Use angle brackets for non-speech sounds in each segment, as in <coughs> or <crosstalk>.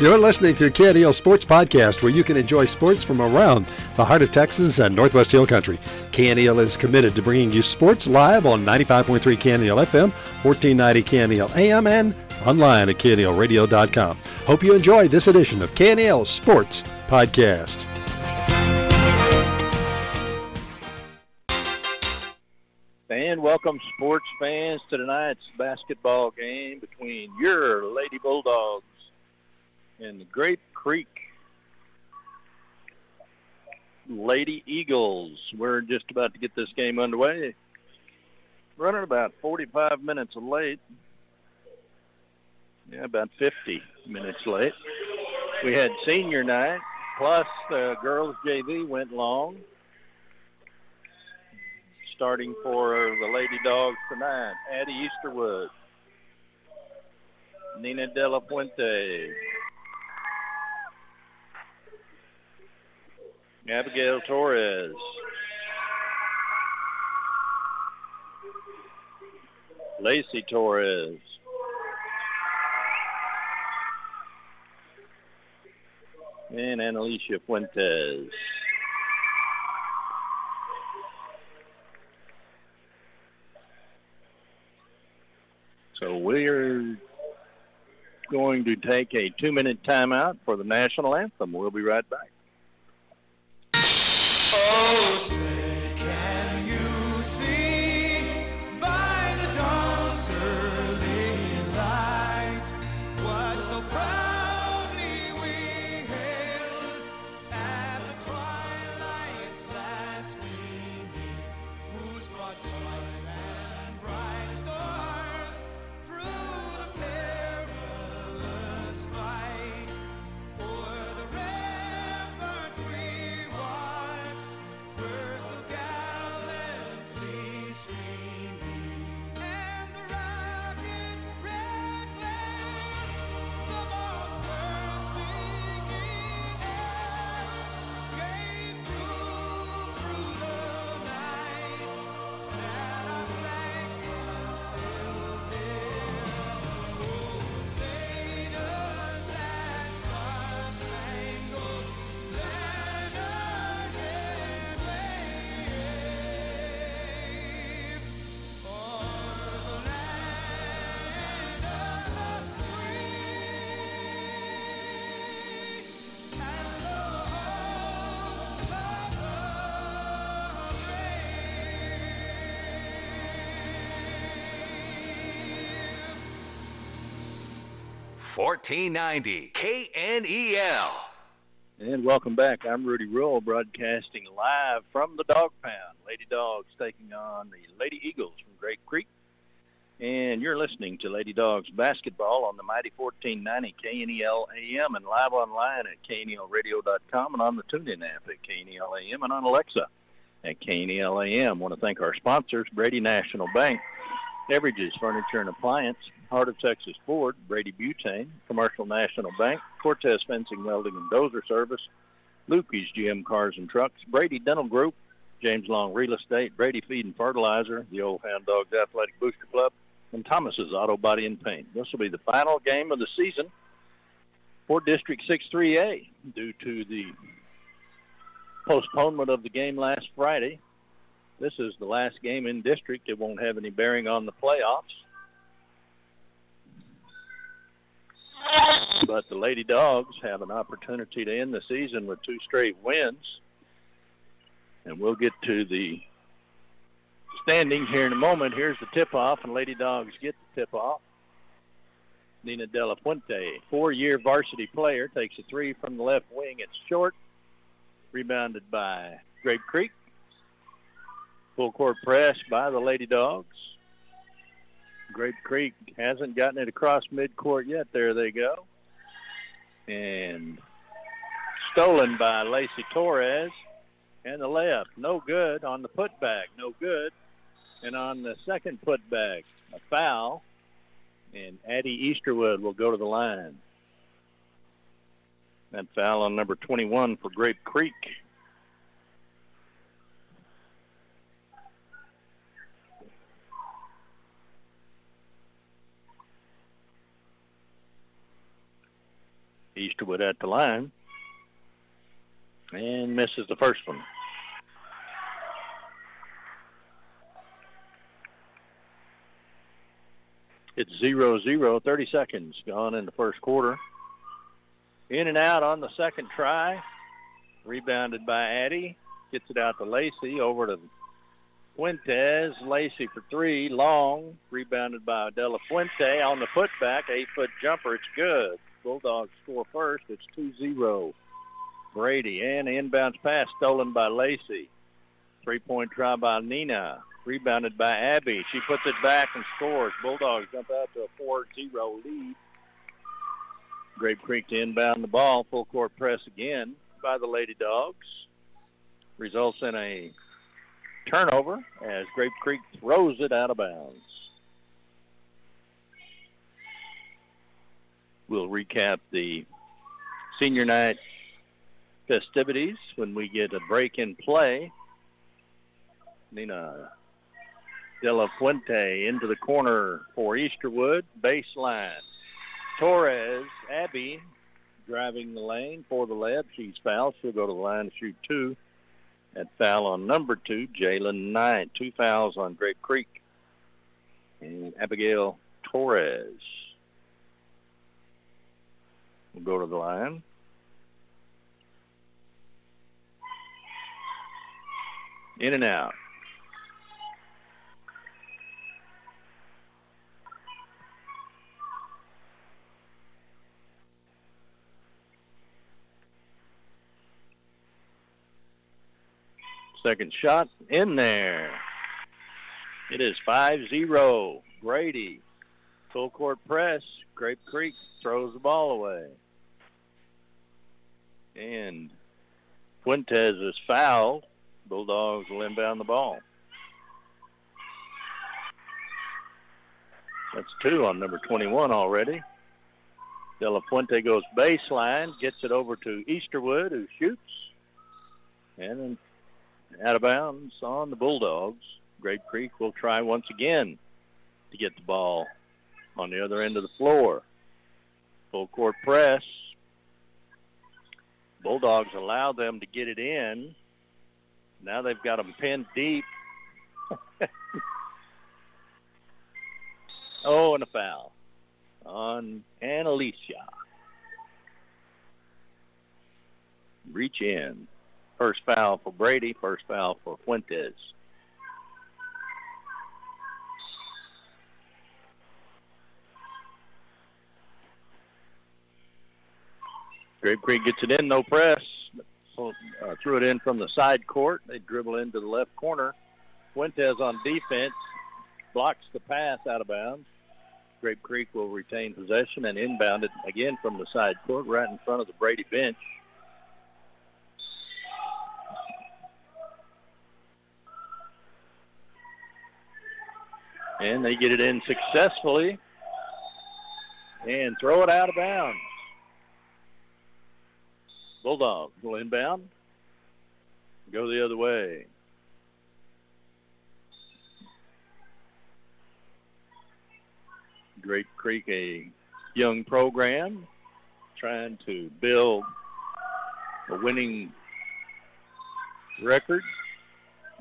You're listening to KNEL Sports Podcast, where you can enjoy sports from around the heart of Texas and Northwest Hill Country. KNEL is committed to bringing you sports live on 95.3 KNEL FM, 1490 KNEL AM, and online at knelradio.com. Hope you enjoy this edition of KNEL Sports Podcast. And welcome sports fans to tonight's basketball game between your Lady Bulldogs and the Grape Creek Lady Eagles. We're just about to get this game underway. Running about 45 minutes late. Yeah, about 50 minutes late. We had senior night, plus the girls JV went long. Starting for the Lady Dogs tonight, Addie Easterwood, Nina De La Fuente, Abigail Torres. Lacey Torres. And Annalicia Fuentes. So we're going to take a two-minute timeout for the national anthem. We'll be right back. Oh, say 1490 KNEL. And welcome back. I'm Rudy Rule, broadcasting live from the Dog Pound. Lady Dogs taking on the Lady Eagles from Grape Creek. And you're listening to Lady Dogs basketball on the mighty 1490 KNEL AM and live online at knelradio.com and on the TuneIn app at KNEL AM and on Alexa at KNEL AM. want to thank our sponsors, Brady National Bank, Beverages, Furniture and Appliance, Heart of Texas Ford, Brady Butane, Commercial National Bank, Cortez Fencing, Welding and Dozer Service, Lukey's GM Cars and Trucks, Brady Dental Group, James Long Real Estate, Brady Feed and Fertilizer, the Old Hound Dogs Athletic Booster Club, and Thomas's Auto Body and Paint. This will be the final game of the season for District 6-3A due to the postponement of the game last Friday. This is the last game in district. It won't have any bearing on the playoffs. But the Lady Dogs have an opportunity to end the season with two straight wins. And we'll get to the standings here in a moment. Here's the tip-off, and Lady Dogs get the tip-off. Nina De La Fuente, four-year varsity player, takes a three from the left wing. It's short, rebounded by Grape Creek. Full court press by the Lady Dogs. Grape Creek hasn't gotten it across midcourt yet. There they go. And stolen by Lacey Torres. And the layup, no good. On the putback, no good. And on the second putback, a foul. And Addie Easterwood will go to the line. That foul on number 21 for Grape Creek. Easterwood at the line and misses the first one. It's 0-0, 30 seconds gone in the first quarter. In and out on the second try. Rebounded by Addie. Gets it out to Lacey. Over to Fuentes. Lacey for three. Long. Rebounded by De La Fuente. On the putback. Eight-foot jumper. It's good. Bulldogs score first. It's 2-0. Brady. And inbounds pass stolen by Lacey. Three-point try by Nina. Rebounded by Abby. She puts it back and scores. Bulldogs jump out to a 4-0 lead. Grape Creek to inbound the ball. Full court press again by the Lady Dogs. Results in a turnover as Grape Creek throws it out of bounds. We'll recap the senior night festivities when we get a break in play. Nina De La Fuente into the corner for Easterwood. Baseline. Torres, Abby, driving the lane for the lab. She's fouled. She'll go to the line to shoot two. That foul on number two, Jalen Knight. Two fouls on Grape Creek. And Abigail Torres will go to the line. In and out. Second shot in there. It is 5-0. Brady. Full court press. Grape Creek throws the ball away. And Fuentes is fouled. Bulldogs will inbound the ball. That's two on number 21 already. De La Fuente goes baseline, gets it over to Easterwood, who shoots. And out of bounds on the Bulldogs. Grape Creek will try once again to get the ball on the other end of the floor. Full court press. Bulldogs allow them to get it in. Now they've got them pinned deep. <laughs> oh, and a foul on Annalicia. Reach in. First foul for Brady, first foul for Fuentes. Grape Creek gets it in, no press. Uh, threw it in from the side court. They dribble into the left corner. Fuentes on defense blocks the pass out of bounds. Grape Creek will retain possession and inbound it again from the side court right in front of the Brady bench. And they get it in successfully and throw it out of bounds. Bulldogs will inbound. Go the other way. Grape Creek, a young program trying to build a winning record.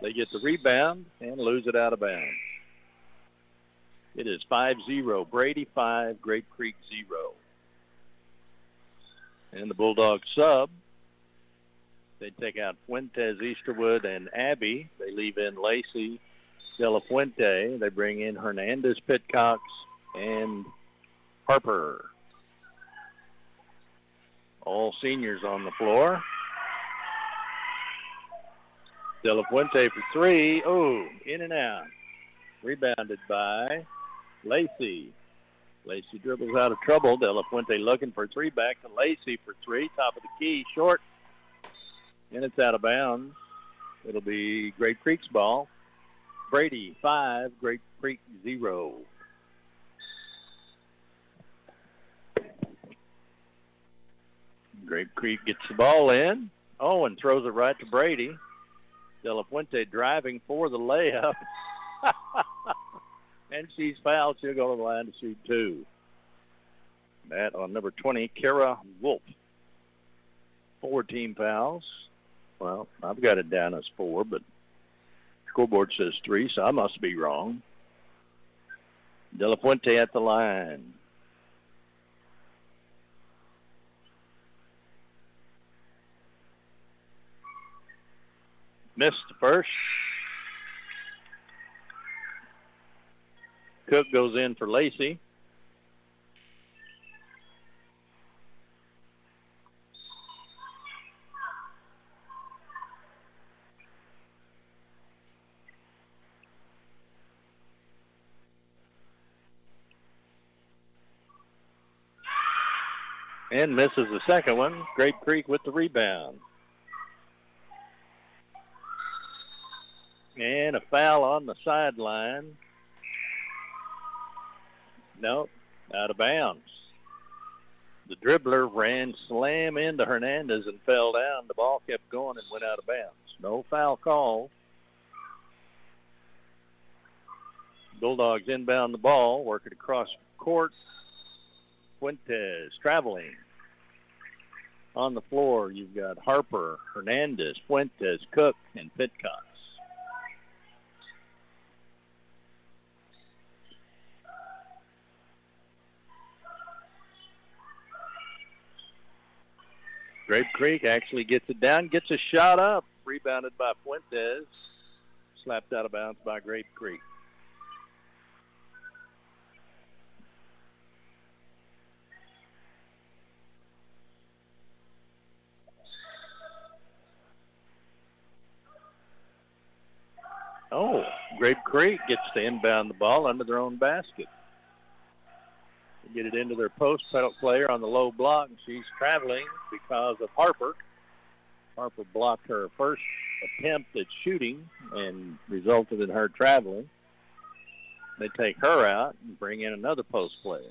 They get the rebound and lose it out of bounds. It is 5-0. Brady 5, Grape Creek 0. And the Bulldog sub. They take out Fuentes, Easterwood, and Abby. They leave in Lacey, De La Fuente. They bring in Hernandez, Pitcox, and Harper. All seniors on the floor. De La Fuente for three. Oh, in and out. Rebounded by Lacey. Lacey dribbles out of trouble. De La Fuente looking for three. Back to Lacey for three. Top of the key. Short. And it's out of bounds. It'll be Grape Creek's ball. Brady, five. Grape Creek, zero. Grape Creek gets the ball in. And throws it right to Brady. De La Fuente driving for the layup. <laughs> and she's fouled. She'll go to the line to shoot two. That on number 20, Kara Wolf. Four team fouls. Well, I've got it down as four, but scoreboard says three, so I must be wrong. De La Fuente at the line. Missed the first. Cook goes in for Lacey. and misses the second one. Grape Creek with the rebound. And a foul on the sideline. No, out of bounds. The dribbler ran slam into Hernandez and fell down. The ball kept going and went out of bounds. No foul call. Bulldogs inbound the ball, work it across court. Fuentes traveling. On the floor, you've got Harper, Hernandez, Fuentes, Cook, and Pitcox. Grape Creek actually gets it down, gets a shot up, rebounded by Fuentes, slapped out of bounds by Grape Creek. Oh, Grape Creek gets to inbound the ball under their own basket. Get it into their post player on the low block, and she's traveling because of Harper. Harper blocked her first attempt at shooting and resulted in her traveling. They take her out and bring in another post player.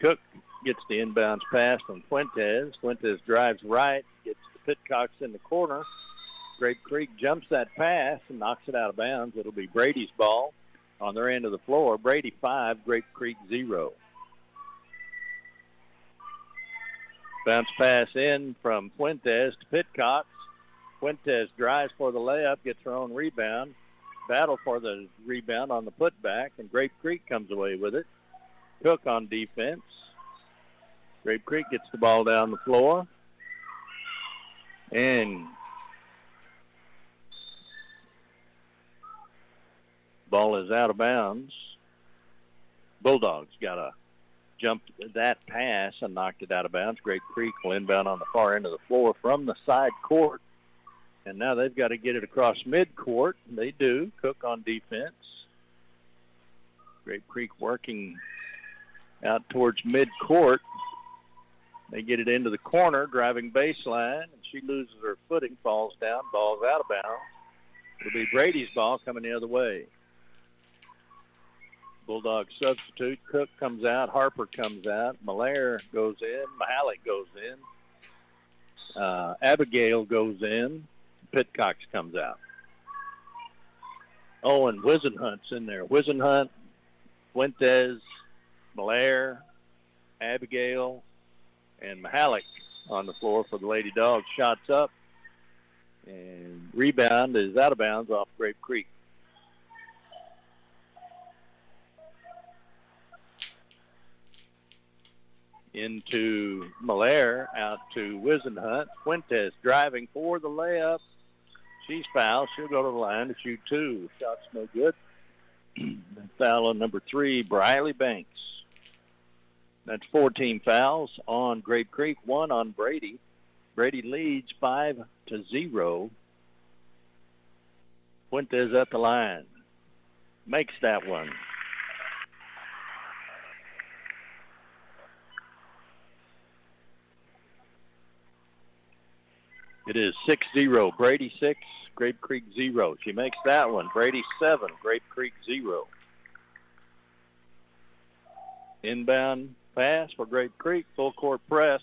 Cook gets the inbounds pass from Fuentes. Fuentes drives right, gets the Pitcox in the corner. Grape Creek jumps that pass and knocks it out of bounds. It'll be Brady's ball on their end of the floor. Brady five, Grape Creek zero. Bounce pass in from Fuentes to Pitcox. Fuentes drives for the layup, gets her own rebound. Battle for the rebound on the putback, and Grape Creek comes away with it. Cook on defense. Grape Creek gets the ball down the floor. And ball is out of bounds. Bulldogs got a jump that pass and knocked it out of bounds. Grape Creek will inbound on the far end of the floor from the side court. And now they've got to get it across midcourt. They do. Cook on defense. Grape Creek working out towards midcourt. They get it into the corner, driving baseline, and she loses her footing, falls down, ball's out of bounds. It'll be Brady's ball coming the other way. Bulldog substitute. Cook comes out. Harper comes out. Malaire goes in. Mahalik goes in. Uh, Abigail goes in. Pitcox comes out. Oh, and Whisenhunt's in there. Whisenhunt, Fuentes, Malaire, Abigail, and Mahalik on the floor for the Lady Dogs. Shots up, and rebound is out of bounds off Grape Creek. Into Malaire, out to Whisenhunt. Fuentes driving for the layup. She's fouled. She'll go to the line to shoot two. Shot's no good. <clears throat> foul on number three, Briley Banks. That's 14 fouls on Grape Creek, one on Brady. Brady leads five to zero. Fuentes at the line. Makes that one. It is 6-0. Brady 6, Grape Creek 0. She makes that one. Brady 7, Grape Creek 0. Inbound pass for Grape Creek, full court press.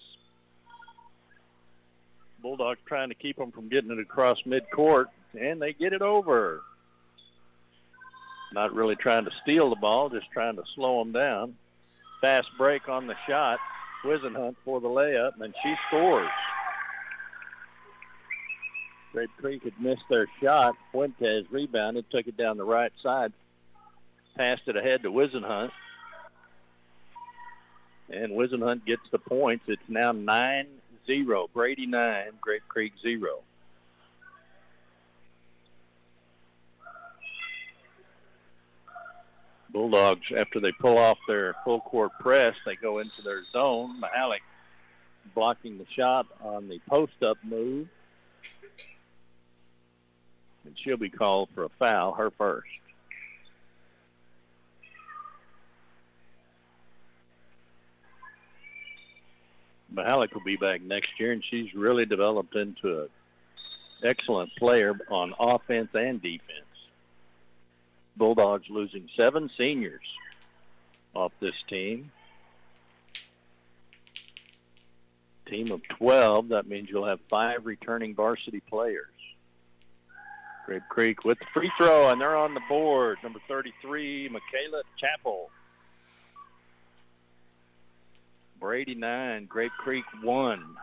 Bulldogs trying to keep them from getting it across midcourt, and they get it over. Not really trying to steal the ball, just trying to slow them down. Fast break on the shot. Whisenhunt for the layup, and she scores. Grape Creek had missed their shot. Fuentes rebounded, took it down the right side, passed it ahead to Whisenhunt. And Whisenhunt gets the points. It's now 9-0. Brady 9, Grape Creek 0. Bulldogs, after they pull off their full court press, they go into their zone. Mahalik blocking the shot on the post-up move. And she'll be called for a foul, her first. Mahalik will be back next year, and she's really developed into an excellent player on offense and defense. Bulldogs losing seven seniors off this team. Team of 12, that means you'll have five returning varsity players. Grape Creek with the free throw, and they're on the board. Number 33, Michaela Chapel. Brady 9, Grape Creek 1.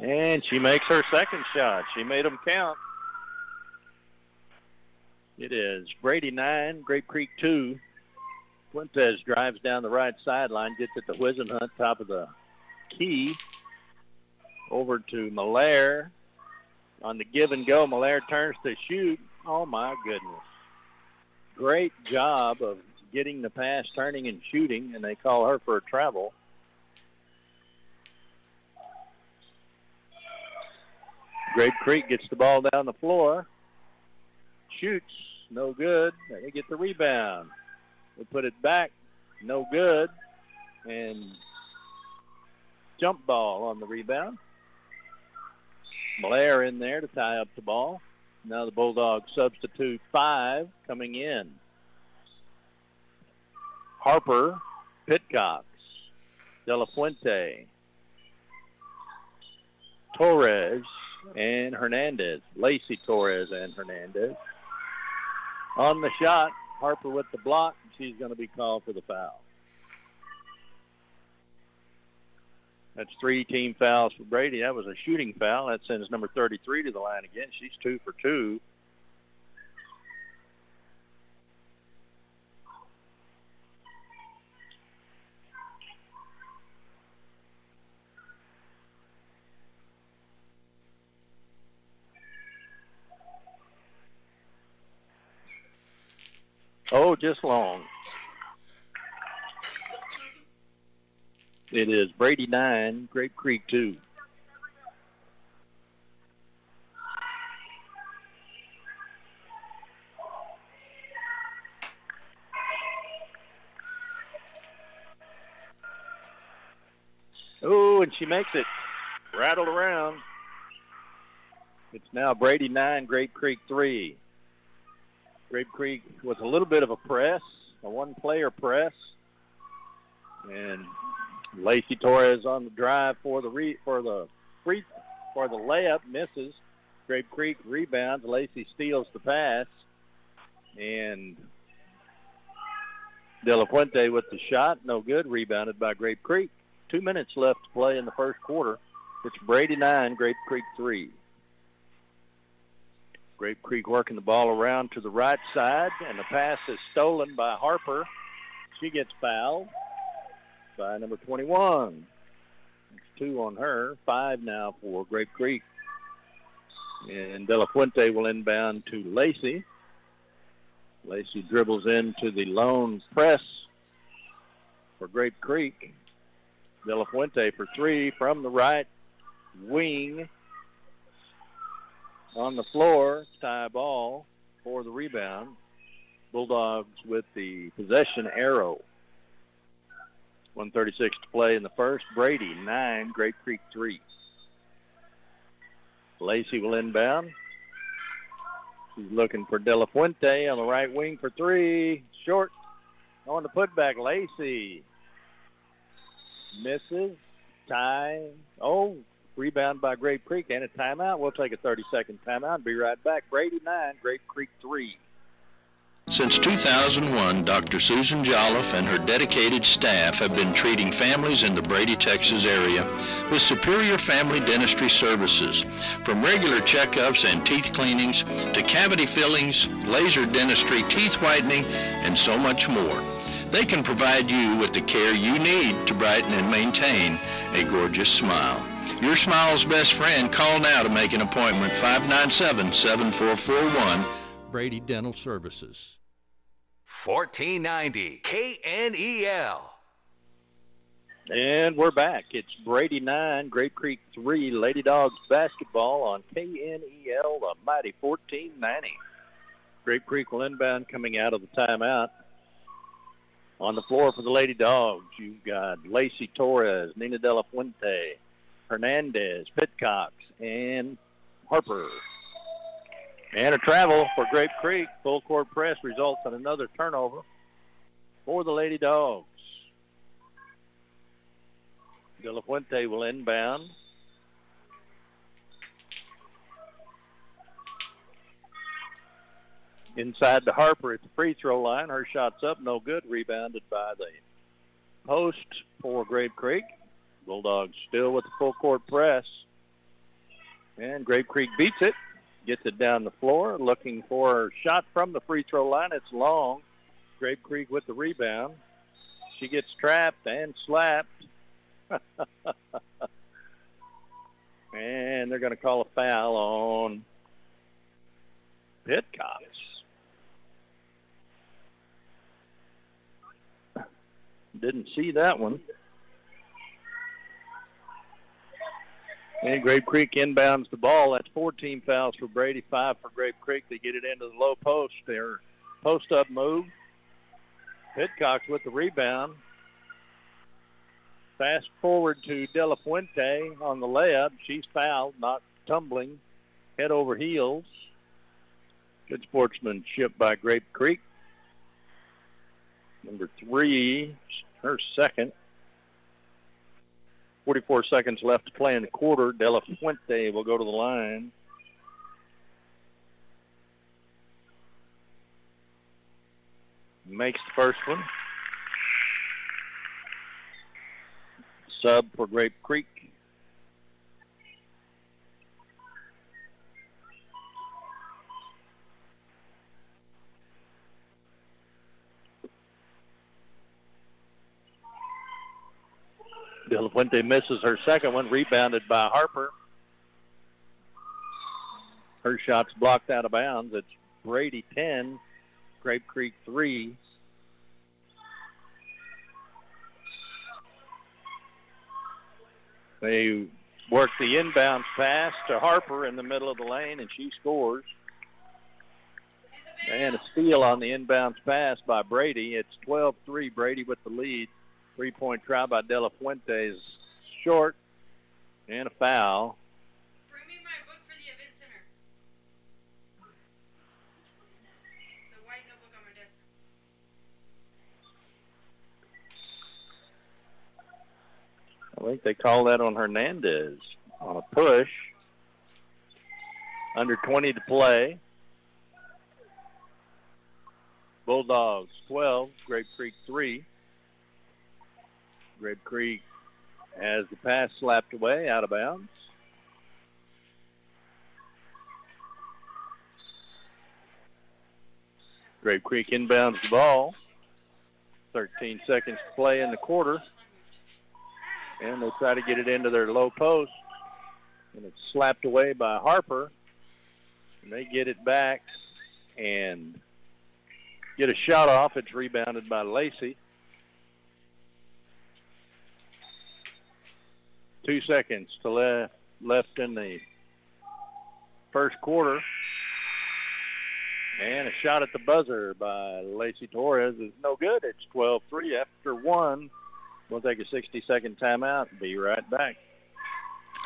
And she makes her second shot. She made them count. It is Brady 9, Grape Creek 2. Fuentes drives down the right sideline, gets it to Whisenhunt, top of the key. Over to Malaire. On the give and go, Malaire turns to shoot. Oh, my goodness. Great job of getting the pass, turning and shooting, and they call her for a travel. Grape Creek gets the ball down the floor. Shoots. No good. They get the rebound. They put it back. No good. And jump ball on the rebound. Blair in there to tie up the ball. Now the Bulldogs substitute five coming in. Harper, Pitcox, De La Fuente, Torres, and Hernandez. Lacey Torres and Hernandez. On the shot, Harper with the block. She's going to be called for the foul. That's three team fouls for Brady. That was a shooting foul. That sends number 33 to the line again. She's two for two. Oh, just long. It is Brady 9, Grape Creek 2. Oh, and she makes it. Rattled around. It's now Brady 9, Grape Creek 3. Grape Creek was a little bit of a press, a one-player press. And Lacey Torres on the drive for the re, for the free for the layup misses. Grape Creek rebounds. Lacey steals the pass, and De La Fuente with the shot, no good. Rebounded by Grape Creek. Two minutes left to play in the first quarter. It's Brady nine, Grape Creek three. Grape Creek working the ball around to the right side, and the pass is stolen by Harper. She gets fouled by number 21. It's two on her, five now for Grape Creek. And De La Fuente will inbound to Lacey. Lacey dribbles into the lone press for Grape Creek. De La Fuente for three from the right wing on the floor, tie ball for the rebound. Bulldogs with the possession arrow. 136 to play in the first. Brady, 9. Grape Creek, 3. Lacey will inbound. She's looking for De La Fuente on the right wing for three. Short on the putback. Lacey misses. tie. Oh, rebound by Grape Creek and a timeout. We'll take a 30-second timeout. And be right back. Brady 9, Grape Creek 3. Since 2001, Dr. Susan Jolliffe and her dedicated staff have been treating families in the Brady, Texas area with superior family dentistry services. From regular checkups and teeth cleanings to cavity fillings, laser dentistry, teeth whitening, and so much more. They can provide you with the care you need to brighten and maintain a gorgeous smile. Your smile's best friend. Call now to make an appointment. 597-7441. Brady Dental Services. 1490 KNEL. And we're back. It's Brady 9, Grape Creek 3, Lady Dogs basketball on KNEL, the mighty 1490. Grape Creek will inbound coming out of the timeout. On the floor for the Lady Dogs, you've got Lacey Torres, Nina De La Fuente, Hernandez, Pitcox, and Harper. And a travel for Grape Creek. Full court press results in another turnover for the Lady Dogs. De La Fuente will inbound. Inside to Harper at the free throw line. Her shot's up, no good. Rebounded by the post for Grape Creek. Bulldogs still with the full court press. And Grape Creek beats it. Gets it down the floor, looking for a shot from the free throw line. It's long. Grape Creek with the rebound. She gets trapped and slapped. <laughs> and they're going to call a foul on Pitcox. Didn't see that one. And Grape Creek inbounds the ball. That's 14 fouls for Brady, five for Grape Creek. They get it into the low post. Their post-up move. Pitcox with the rebound. Fast forward to De La Fuente on the layup. She's fouled, not tumbling, head over heels. Good sportsmanship by Grape Creek. Number three, her second. 44 seconds left to play in the quarter. De La Fuente will go to the line. Makes the first one. Sub for Grape Creek. De La Fuente misses her second one, rebounded by Harper. Her shot's blocked out of bounds. It's Brady 10, Grape Creek 3. They work the inbounds pass to Harper in the middle of the lane, and she scores. And a steal on the inbounds pass by Brady. It's 12-3, Brady with the lead. Three-point try by De La Fuente is short, and a foul. Bring me my book for the event center. The white notebook on my desk. I think they call that on Hernandez on a push. Under 20 to play. Bulldogs 12, Grape Creek 3. Grape Creek has the pass slapped away out of bounds. Grape Creek inbounds the ball. 13 seconds to play in the quarter. And they try to get it into their low post. And it's slapped away by Harper. And they get it back and get a shot off. It's rebounded by Lacey. Two seconds to left left in the first quarter. And a shot at the buzzer by Lacey Torres is no good. It's 12-3 after one. We'll take a 60-second timeout and be right back.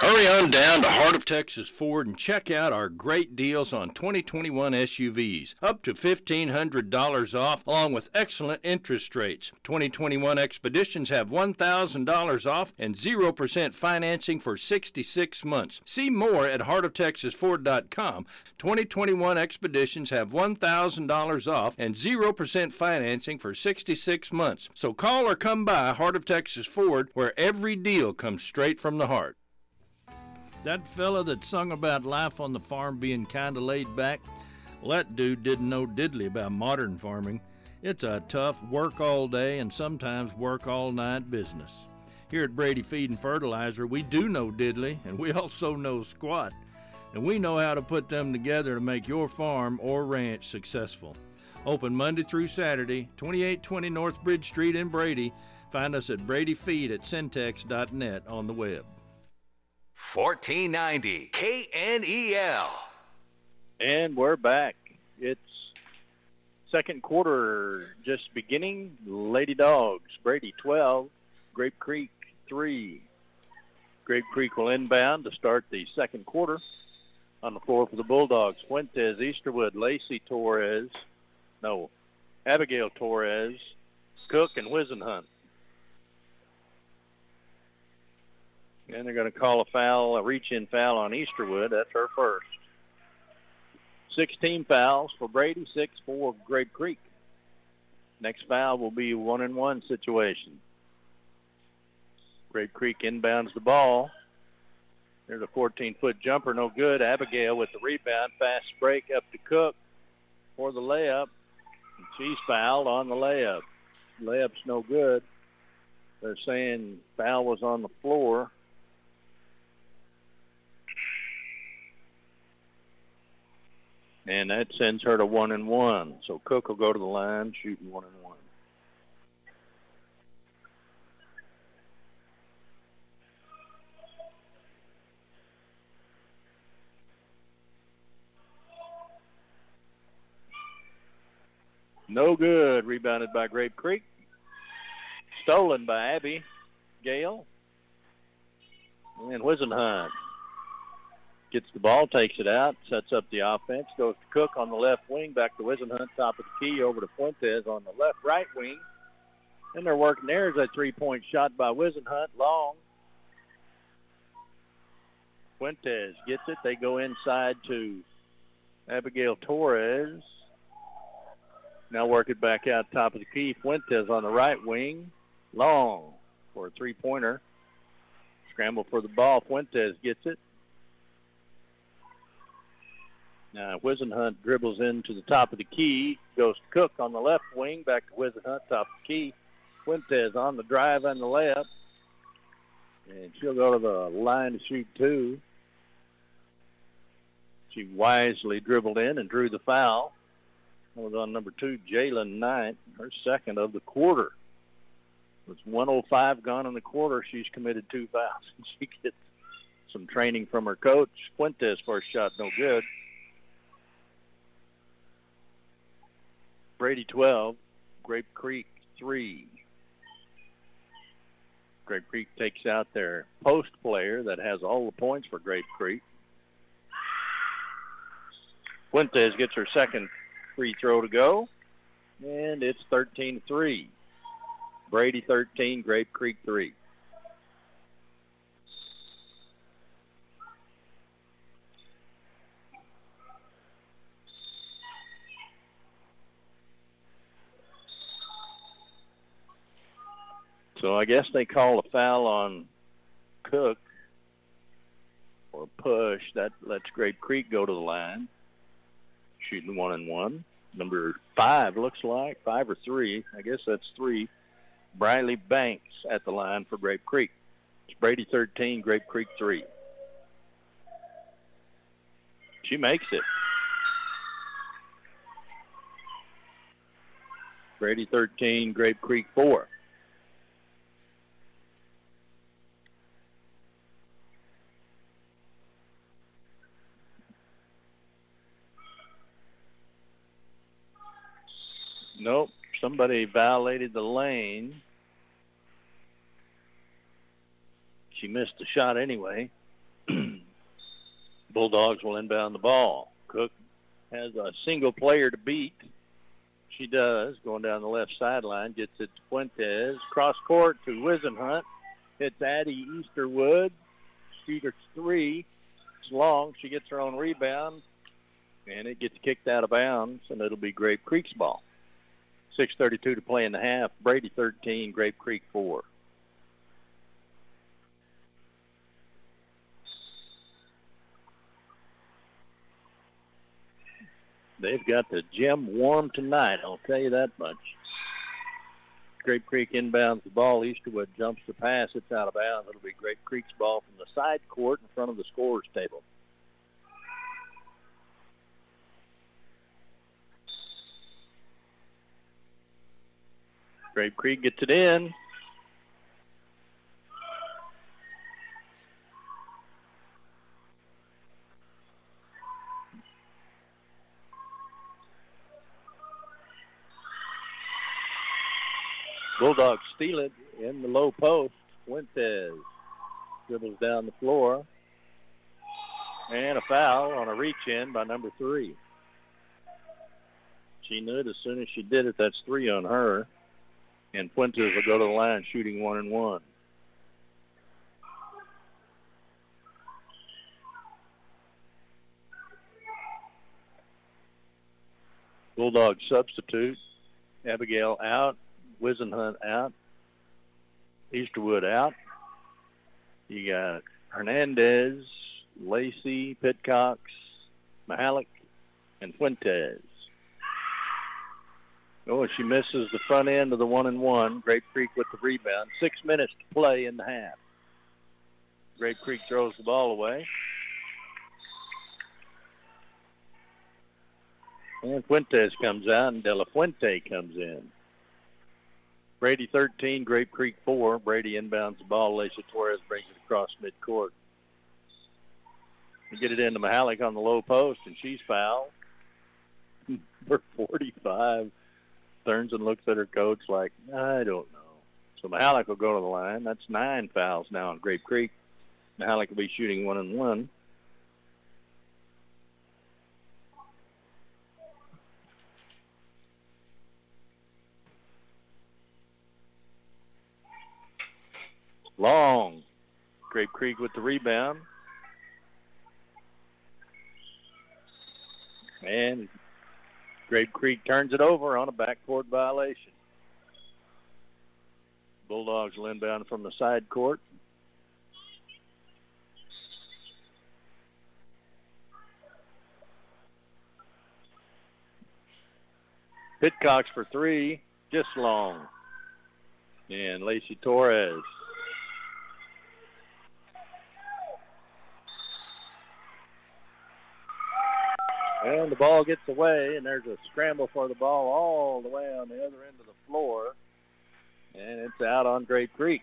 Hurry on down to Heart of Texas Ford and check out our great deals on 2021 SUVs, up to $1,500 off, along with excellent interest rates. 2021 Expeditions have $1,000 off and 0% financing for 66 months. See more at heartoftexasford.com. 2021 Expeditions have $1,000 off and 0% financing for 66 months. So call or come by Heart of Texas Ford, where every deal comes straight from the heart. That fella that sung about life on the farm being kind of laid back, well, that dude didn't know diddly about modern farming. It's a tough, work all day and sometimes work all night business. Here at Brady Feed and Fertilizer, we do know diddly and we <laughs> also know squat. And we know how to put them together to make your farm or ranch successful. Open Monday through Saturday, 2820 North Bridge Street in Brady. Find us at bradyfeed at syntex.net on the web. 1490 KNEL. And we're back. It's second quarter just beginning. Lady Dogs, Brady 12, Grape Creek 3. Grape Creek will inbound to start the second quarter. On the floor for the Bulldogs, Fuentes, Easterwood, Lacey Torres, no, Abigail Torres, Cook, and Whisenhunt. And they're going to call a foul, a reach-in foul on Easterwood. That's her first. 16 fouls for Brady, 6 for Grape Creek. Next foul will be one and one situation. Grape Creek inbounds the ball. There's a 14-foot jumper, no good. Abigail with the rebound, fast break up to Cook for the layup. She's fouled on the layup. Layup's no good. They're saying foul was on the floor. And that sends her to one and one. So Cook will go to the line shooting one and one. No good. Rebounded by Grape Creek. Stolen by Abby Gale. And Whisenhunt gets the ball, takes it out, sets up the offense, goes to Cook on the left wing, back to Whisenhunt, top of the key, over to Fuentes on the left right wing. And they're working there is a three-point shot by Whisenhunt, long. Fuentes gets it. They go inside to Abigail Torres. Now work it back out top of the key. Fuentes on the right wing. Long for a three-pointer. Scramble for the ball. Fuentes gets it. Now Whisenhunt dribbles into the top of the key, goes to Cook on the left wing, back to Whisenhunt, top of the key. Fuentes on the drive on the left. And she'll go to the line to shoot two. She wisely dribbled in and drew the foul. That was on number two, Jalen Knight, her second of the quarter. With 105 gone in the quarter, she's committed two fouls. <laughs> She gets some training from her coach. Fuentes' first shot, no good. Brady 12, Grape Creek 3. Grape Creek takes out their post player that has all the points for Grape Creek. Fuentes gets her second free throw to go, and it's 13-3. Brady 13, Grape Creek 3. So I guess they call a foul on Cook or push. That lets Grape Creek go to the line, shooting one and one. Number five looks like five or three. I guess that's three. Briley Banks at the line for Grape Creek. It's Brady 13, Grape Creek 3. She makes it. Brady 13, Grape Creek 4. Nope. Somebody violated the lane. She missed the shot anyway. <clears throat> Bulldogs will inbound the ball. Cook has a single player to beat. She does, going down the left sideline, gets it to Fuentes. Cross court to Whisenhunt. Hits Addie Easterwood. Shooter three. It's long. She gets her own rebound, and it gets kicked out of bounds, and it'll be Grape Creek's ball. 6.32 to play in the half. Brady 13, Grape Creek 4. They've got the gym warm tonight, I'll tell you that much. Grape Creek inbounds the ball. Easterwood jumps the pass. It's out of bounds. It'll be Grape Creek's ball from the side court in front of the scorer's table. Grape Creek gets it in. Bulldogs steal it in the low post. Fuentes dribbles down the floor. And a foul on a reach-in by number three. She knew it as soon as she did it. That's three on her. And Fuentes will go to the line shooting one and one. Bulldog substitute. Abigail out. Whisenhunt out. Easterwood out. You got Hernandez, Lacey, Pitcox, Mahalik, and Fuentes. Oh, she misses the front end of the one and one. Grape Creek with the rebound. Six minutes to play in the half. Grape Creek throws the ball away. And Fuentes comes out and De La Fuente comes in. Brady 13, Grape Creek 4. Brady inbounds the ball. Lacey Torres brings it across midcourt. We get it into Mahalik on the low post, and she's fouled. <laughs> Number 45 turns and looks at her coach like, I don't know. So Mahalik will go to the line. That's nine fouls now on Grape Creek. Mahalik will be shooting one and one. Long. Grape Creek with the rebound. And Grape Creek turns it over on a backcourt violation. Bulldogs will inbound from the side court. Pitcox for three, just long. And Lacey Torres And the ball gets away, and there's a scramble for the ball all the way on the other end of the floor. And it's out on Grape Creek.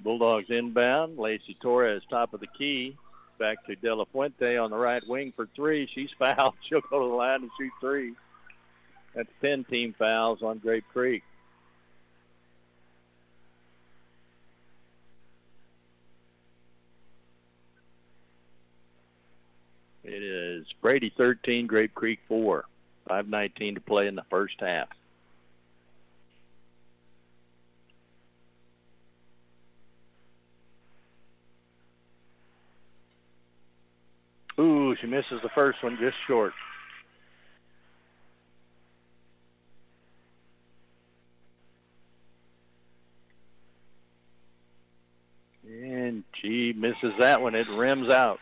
Bulldogs inbound. Lacey Torres top of the key. Back to De La Fuente on the right wing for three. She's <laughs> fouled. She'll go to the line and shoot three. That's 10 team fouls on Grape Creek. It is Brady 13, Grape Creek 4. 5.19 to play in the first half. Ooh, she misses the first one just short. And she misses that one. It rims out.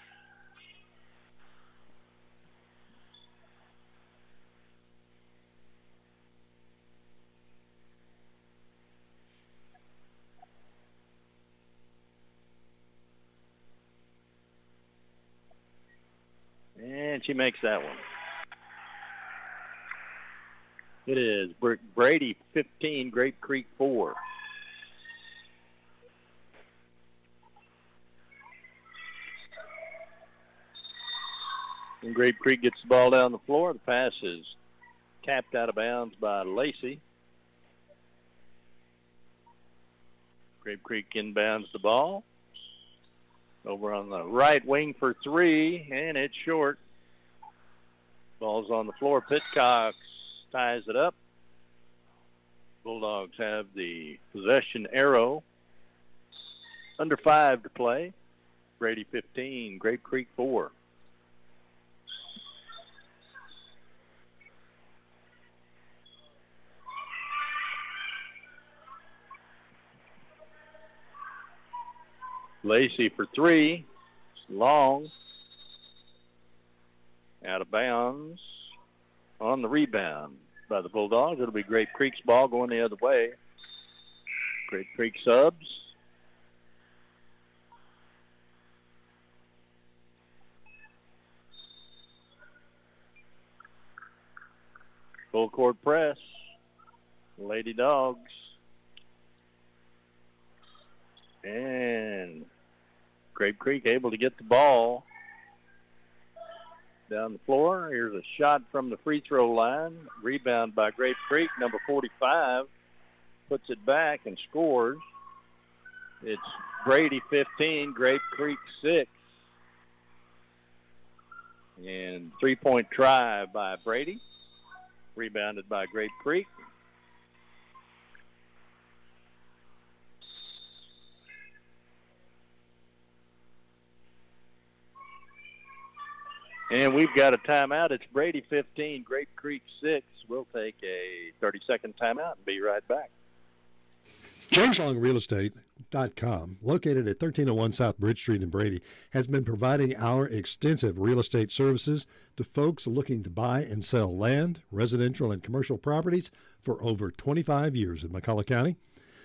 makes that one. It is Brady 15, Grape Creek 4. And Grape Creek gets the ball down the floor. The pass is tapped out of bounds by Lacey. Grape Creek inbounds the ball. Over on the right wing for three, and it's short. Ball's on the floor. Pitcox ties it up. Bulldogs have the possession arrow. Under five to play. Brady 15, Grape Creek 4. Lacey for three. Long. Out of bounds. On the rebound by the Bulldogs. It'll be Grape Creek's ball going the other way. Grape Creek subs. Full court press. Lady Dogs. And Grape Creek able to get the ball down the floor. Here's a shot from the free throw line. Rebound by Grape Creek, number 45. Puts it back and scores. It's Brady 15, Grape Creek 6. And three-point try by Brady. Rebounded by Grape Creek. And we've got a timeout. It's Brady 15, Grape Creek 6. We'll take a 30-second timeout and be right back. JamesLongRealEstate.com, located at 1301 South Bridge Street in Brady, has been providing our extensive real estate services to folks looking to buy and sell land, residential, and commercial properties for over 25 years in McCulloch County.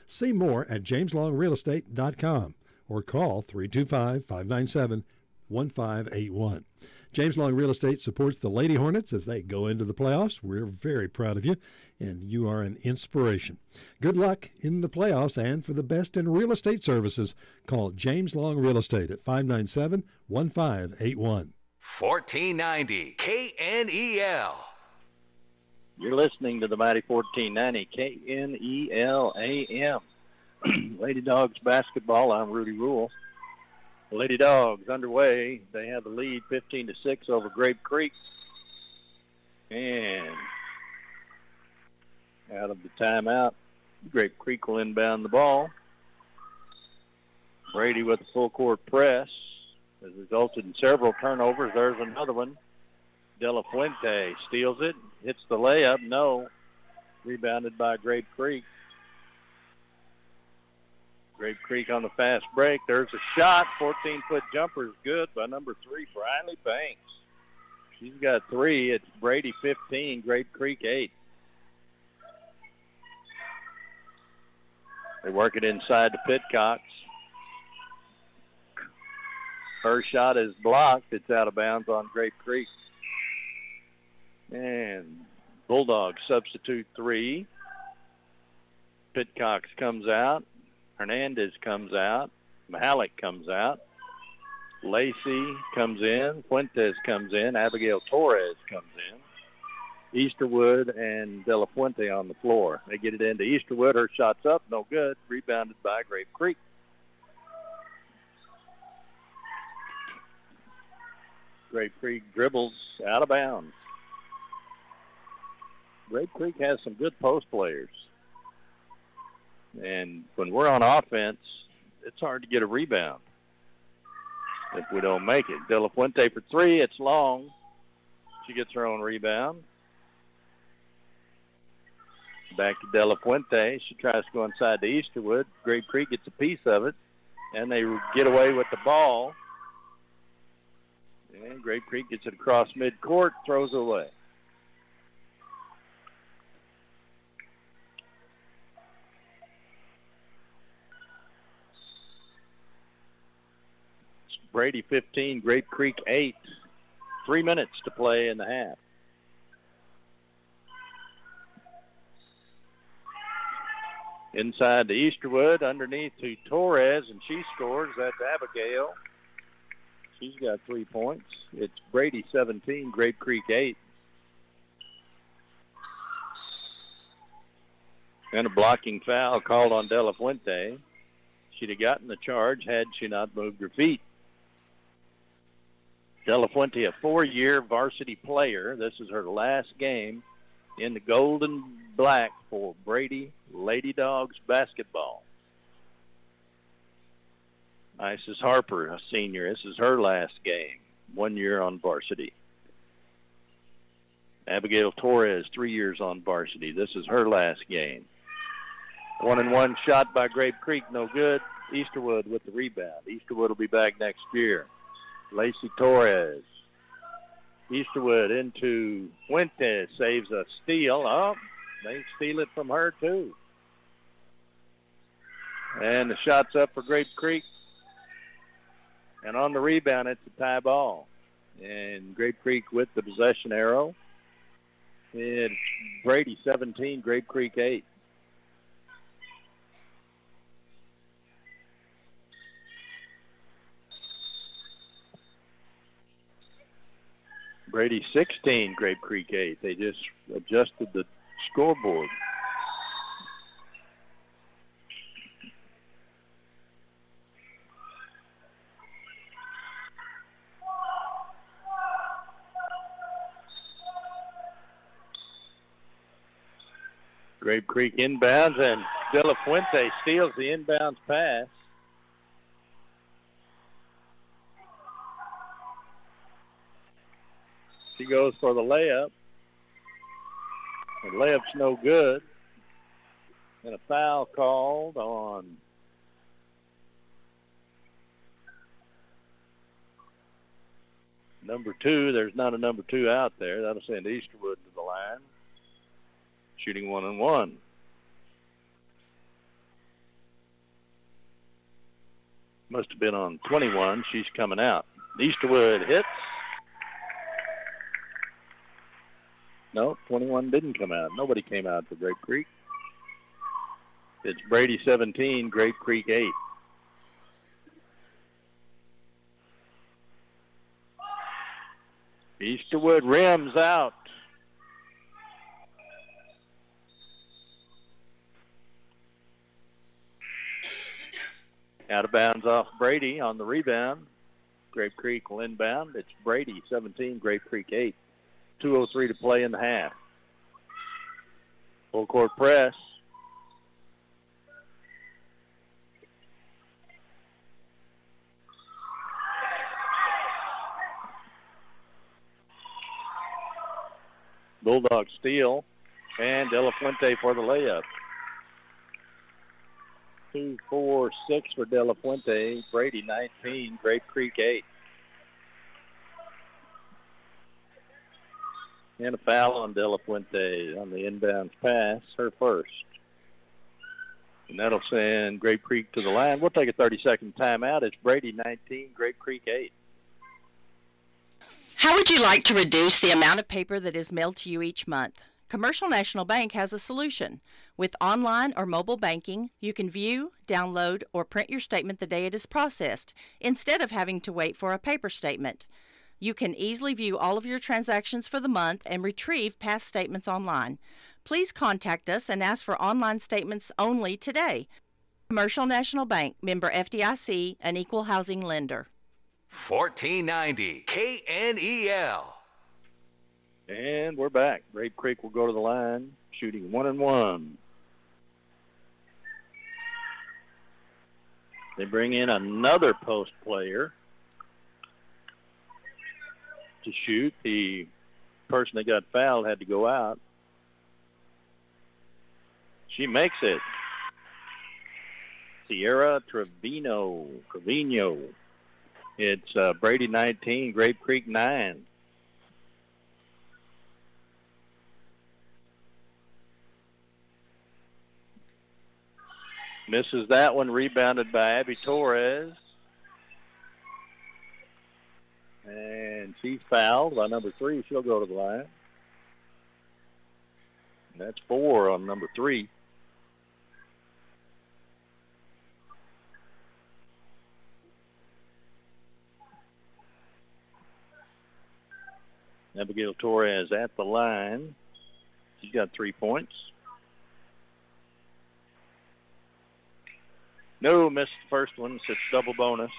See more at JamesLongRealEstate.com or call 325 597 1581. James Long Real Estate supports the Lady Hornets as they go into the playoffs. We're very proud of you, and you are an inspiration. Good luck in the playoffs, and for the best in real estate services, call James Long Real Estate at 597 1581. 1490 KNEL. You're listening to the Mighty 1490 KNEL AM. <clears throat> Lady Dogs basketball. I'm Rudy Rule. Lady Dogs underway. They have the lead 15 to 6 over Grape Creek. And out of the timeout, Grape Creek will inbound the ball. Brady with a full court press has resulted in several turnovers. There's another one. De La Fuente steals it, hits the layup. No. Rebounded by Grape Creek. Grape Creek on the fast break. There's a shot. 14-foot jumper is good by number three, Briley Banks. She's got three. It's Brady 15, Grape Creek 8. They work it inside to Pitcox. Her shot is blocked. It's out of bounds on Grape Creek. And Bulldogs substitute three. Pitcox comes out. Hernandez comes out. Mahalik comes out. Lacey comes in. Fuentes comes in. Abigail Torres comes in. Easterwood and De La Fuente on the floor. They get it into Easterwood. Her shot's up. No good. Rebounded by Grape Creek. Grape Creek dribbles out of bounds. Grape Creek has some good post players. And when we're on offense, it's hard to get a rebound if we don't make it. De La Fuente for three. It's long. She gets her own rebound. Back to De La Fuente. She tries to go inside to Easterwood. Grape Creek gets a piece of it, and they get away with the ball. And Grape Creek gets it across midcourt, throws it away. Brady 15, Grape Creek 8. Three minutes to play in the half. Inside to Easterwood, underneath to Torres, and she scores. That's Abigail. She's got three points. It's Brady 17, Grape Creek 8. And a blocking foul called on De La Fuente. she'd have gotten the charge had she not moved her feet. De La a four-year varsity player. This is her last game in the golden black for Brady Lady Dogs basketball. Isis Harper, a senior. This is her last game, one year on varsity. Abigail Torres, three years on varsity. This is her last game. One and one shot by Grape Creek, no good. Easterwood with the rebound. Easterwood will be back next year. Lacey Torres. Easterwood into Fuentes, saves a steal. Oh, they steal it from her too. And the shot's up for Grape Creek. And on the rebound, it's a tie ball. And Grape Creek with the possession arrow. It's Brady 17, Grape Creek 8. Brady 16, Grape Creek 8. They just adjusted the scoreboard. Grape Creek inbounds, and De La Fuente steals the inbounds pass. She goes for the layup. The layup's no good. And a foul called on number two. There's not a number two out there. That'll send Easterwood to the line. Shooting one and one. Must have been on 21. She's coming out. Easterwood hits. No, 21 didn't come out. Nobody came out for Grape Creek. It's Brady 17, Grape Creek 8. Easterwood rims out. Out of bounds off Brady on the rebound. Grape Creek will inbound. It's Brady 17, Grape Creek 8. 2.03 to play in the half. Full court press. Bulldog steal and De La Fuente for the layup. Two, four, six for De La Fuente. Brady 19, Grape Creek 8. And a foul on De La Fuente on the inbounds pass, her first. And that'll send Grape Creek to the line. We'll take a 30-second timeout. It's Brady 19, Grape Creek 8. How would you like to reduce the amount of paper that is mailed to you each month? Commercial National Bank has a solution. With online or mobile banking, you can view, download, or print your statement the day it is processed instead of having to wait for a paper statement. You can easily view all of your transactions for the month and retrieve past statements online. Please contact us and ask for online statements only today. Commercial National Bank, member FDIC, an equal housing lender. 1490 KNEL. And we're back. Grape Creek will go to the line, shooting one and one. They bring in another post player to shoot. The person that got fouled had to go out. She makes it. Sierra Trevino. Trevino. It's uh, Brady 19, Grape Creek 9. Misses that one, rebounded by Abby Torres. And she's fouled by number three. She'll go to the line. That's four on number three. Abigail Torres at the line. She's got three points. No, missed the first one. So it's double bonus.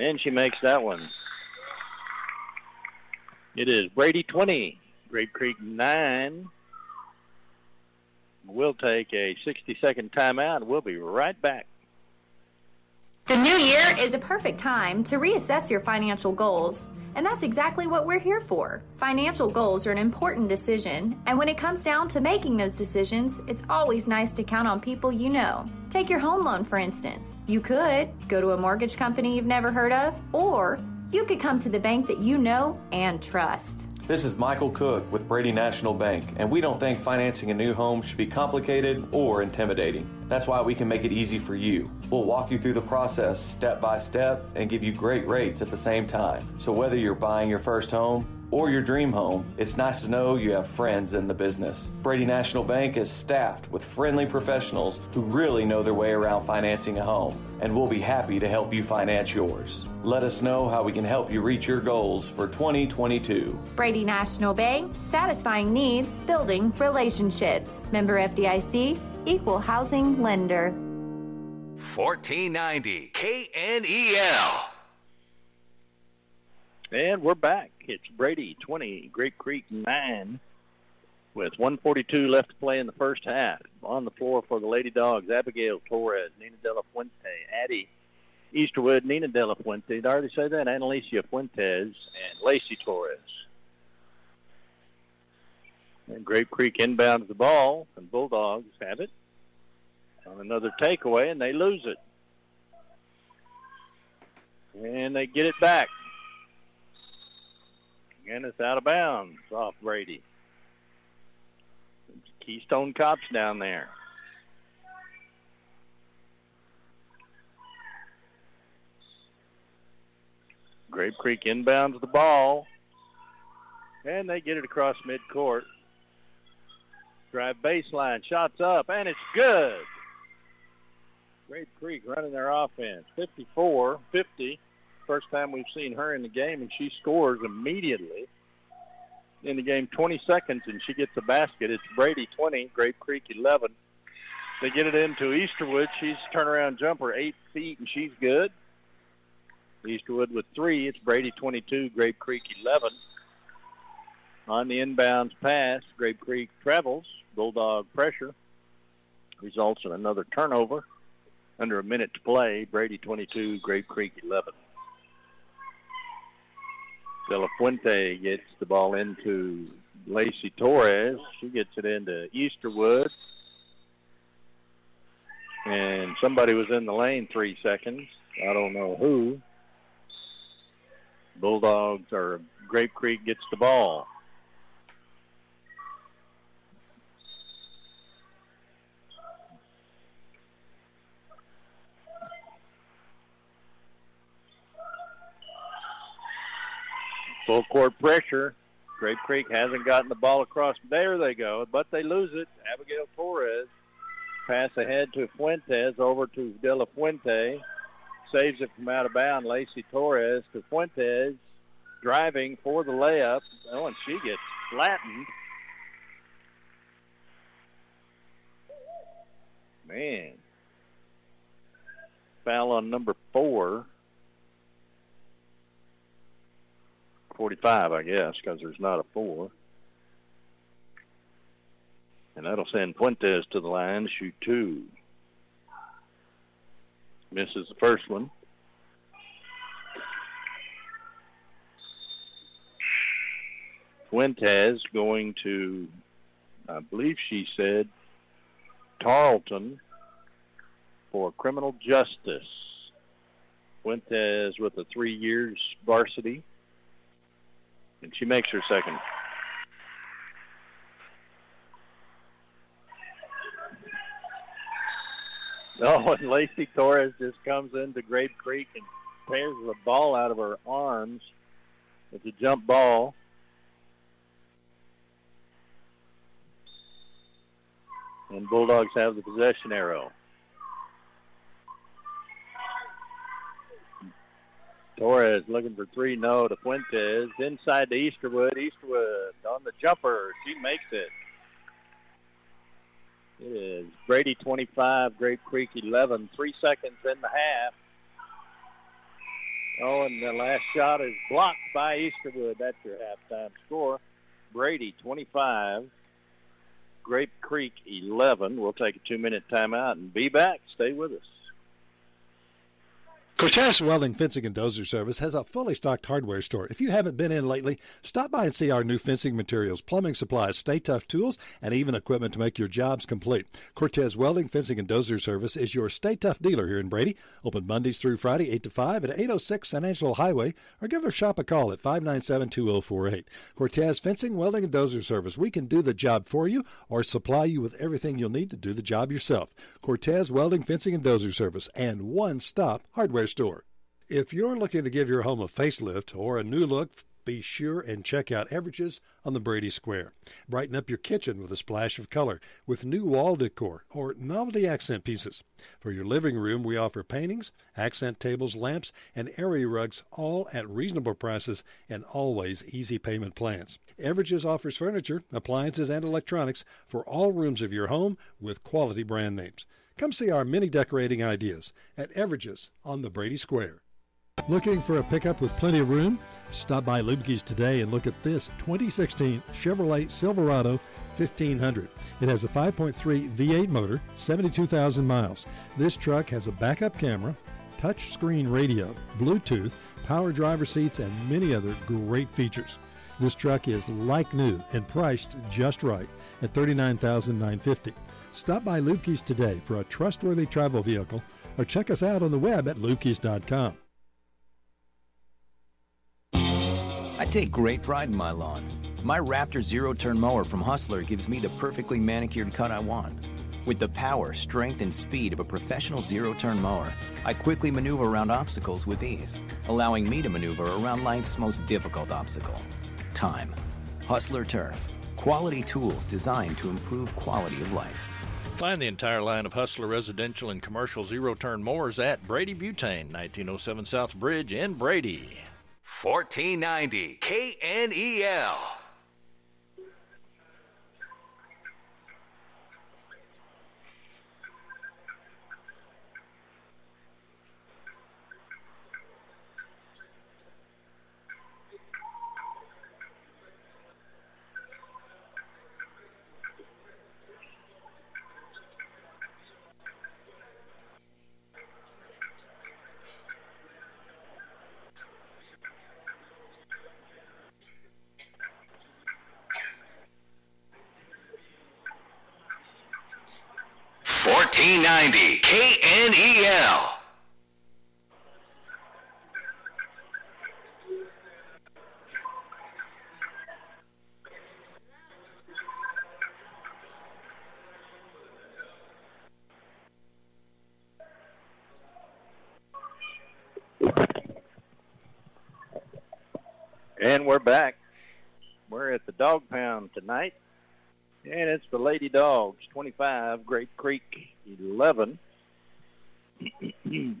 And she makes that one. It is Brady 20, Grape Creek 9. We'll take a 60-second timeout. We'll be right back. The new year is a perfect time to reassess your financial goals. And that's exactly what we're here for. Financial goals are an important decision, and when it comes down to making those decisions, it's always nice to count on people you know. Take your home loan, for instance. You could go to a mortgage company you've never heard of, or you could come to the bank that you know and trust. This is Michael Cook with Brady National Bank, and we don't think financing a new home should be complicated or intimidating. That's why we can make it easy for you. We'll walk you through the process step by step and give you great rates at the same time. So whether you're buying your first home, or your dream home, it's nice to know you have friends in the business. Brady National Bank is staffed with friendly professionals who really know their way around financing a home, and we'll be happy to help you finance yours. Let us know how we can help you reach your goals for 2022. Brady National Bank, satisfying needs, building relationships. Member FDIC, equal housing lender. 1490 KNEL. And we're back. It's Brady 20, Grape Creek 9, with 142 left to play in the first half. On the floor for the Lady Dogs, Abigail Torres, Nina De La Fuente, Addie Easterwood, Nina De La Fuente, did I already say that? Annalicia Fuentes, and Lacey Torres. And Grape Creek inbounds the ball, and Bulldogs have it on another takeaway, and they lose it. And they get it back. And it's out of bounds off Brady. Keystone Cops down there. Grape Creek inbounds the ball. And they get it across midcourt. Drive baseline, shots up, and it's good. Grape Creek running their offense. 54-50. First time we've seen her in the game, and she scores immediately in the game 20 seconds, and she gets a basket. It's Brady 20, Grape Creek 11. They get it into Easterwood. She's turnaround jumper, eight feet, and she's good. Easterwood with three. It's Brady 22, Grape Creek 11. On the inbounds pass, Grape Creek travels. Bulldog pressure results in another turnover. Under a minute to play, Brady 22, Grape Creek 11. De La Fuente gets the ball into Lacey Torres. She gets it into Easterwood. And somebody was in the lane three seconds. I don't know who. Bulldogs or Grape Creek gets the ball. Full court pressure. Grape Creek hasn't gotten the ball across. There they go, but they lose it. Abigail Torres pass ahead to Fuentes over to De La Fuente. Saves it from out of bounds. Lacey Torres to Fuentes driving for the layup. Oh, and she gets flattened. Man. Foul on number four. 45, I guess, because there's not a four. And that'll send Fuentes to the line shoot two. Misses the first one. Fuentes going to, I believe she said, Tarleton for criminal justice. Fuentes with a three years varsity. And she makes her second. <laughs> Oh, and Lacey Torres just comes into Grape Creek and tears the ball out of her arms. It's a jump ball. And Bulldogs have the possession arrow. Torres looking for three, no to Fuentes. Inside to Easterwood. Easterwood on the jumper. She makes it. It is Brady 25, Grape Creek 11. Three seconds in the half. Oh, and the last shot is blocked by Easterwood. That's your halftime score. Brady 25, Grape Creek 11. We'll take a two-minute timeout and be back. Stay with us. Cortez Welding Fencing and Dozer Service has a fully stocked hardware store. If you haven't been in lately, stop by and see our new fencing materials, plumbing supplies, Stay-Tuff tools, and even equipment to make your jobs complete. Cortez Welding Fencing and Dozer Service is your Stay-Tuff dealer here in Brady. Open Mondays through Friday, 8 to 5 at 806 San Angelo Highway, or give our shop a call at 597-2048. Cortez Fencing, Welding, and Dozer Service. We can do the job for you or supply you with everything you'll need to do the job yourself. Cortez Welding, Fencing, and Dozer Service, and one-stop hardware store. If you're looking to give your home a facelift or a new look, be sure and check out Everages on the Brady Square. Brighten up your kitchen with a splash of color with new wall decor or novelty accent pieces. For your living room, we offer paintings, accent tables, lamps, and area rugs all at reasonable prices and always easy payment plans. Everages offers furniture, appliances, and electronics for all rooms of your home with quality brand names. Come see our many decorating ideas at Everages on the Brady Square. Looking for a pickup with plenty of room? Stop by Lubke's today and look at this 2016 Chevrolet Silverado 1500. It has a 5.3 V8 motor, 72,000 miles. This truck has a backup camera, touch screen radio, Bluetooth, power driver seats, and many other great features. This truck is like new and priced just right at $39,950. Stop by Lubke's today for a trustworthy travel vehicle or check us out on the web at lubkes.com. I take great pride in my lawn. My Raptor zero turn mower from Hustler gives me the perfectly manicured cut I want. With the power, strength, and speed of a professional zero turn mower, I quickly maneuver around obstacles with ease, allowing me to maneuver around life's most difficult obstacle time. Hustler Turf. Quality tools designed to improve quality of life. Find the entire line of Hustler residential and commercial zero turn mowers at Brady Butane, 1907 South Bridge in Brady. 1490 KNEL. Fourteen ninety KNEL. And we're back. We're at the Dog Pound tonight. And it's the Lady Dogs, 25, Grape Creek, 11. <clears throat>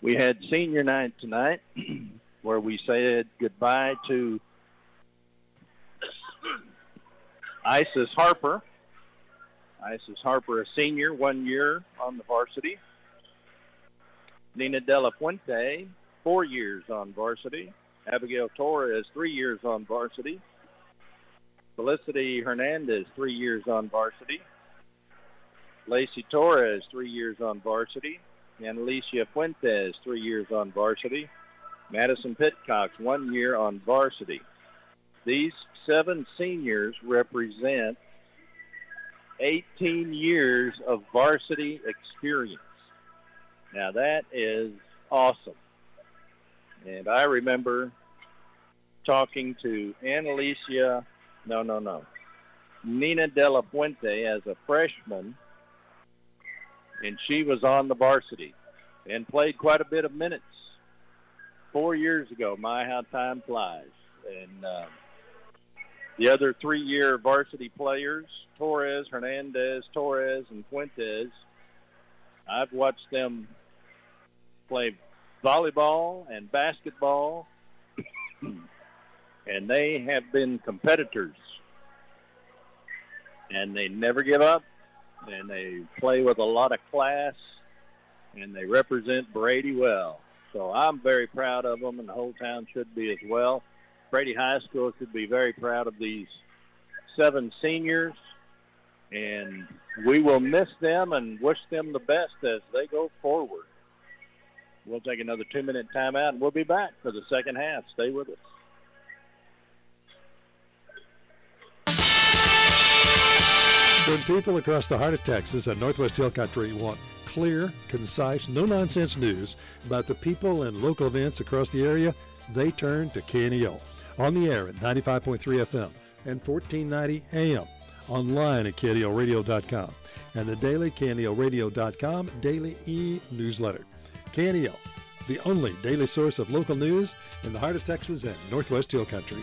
we had senior night tonight <clears throat> where we said goodbye to <coughs> Isis Harper. Isis Harper, a senior, one year on the varsity. Nina De La Fuente, four years on varsity. Abigail Torres, three years on varsity. Felicity Hernandez, three years on varsity. Lacey Torres, three years on varsity. And Alicia Fuentes, three years on varsity. Madison Pitcox, one year on varsity. These seven seniors represent 18 years of varsity experience. Now that is awesome. And I remember talking to Annalicia no, no, no. Nina De La Fuente as a freshman, and she was on the varsity and played quite a bit of minutes four years ago. My, how time flies. And uh, the other three-year varsity players, Torres, Hernandez, Torres, and Fuentes, I've watched them play volleyball and basketball, and they have been competitors. And they never give up, and they play with a lot of class, and they represent Brady well. So I'm very proud of them, and the whole town should be as well. Brady High School should be very proud of these seven seniors, and we will miss them and wish them the best as they go forward. We'll take another two-minute timeout, and we'll be back for the second half. Stay with us. When people across the heart of Texas and Northwest Hill Country want clear, concise, no-nonsense news about the people and local events across the area, they turn to KNEL. On the air at 95.3 FM and 1490 AM. Online at KNELradio.com. And the daily KNELradio.com daily e-newsletter. KNEL, the only daily source of local news in the heart of Texas and Northwest Hill Country.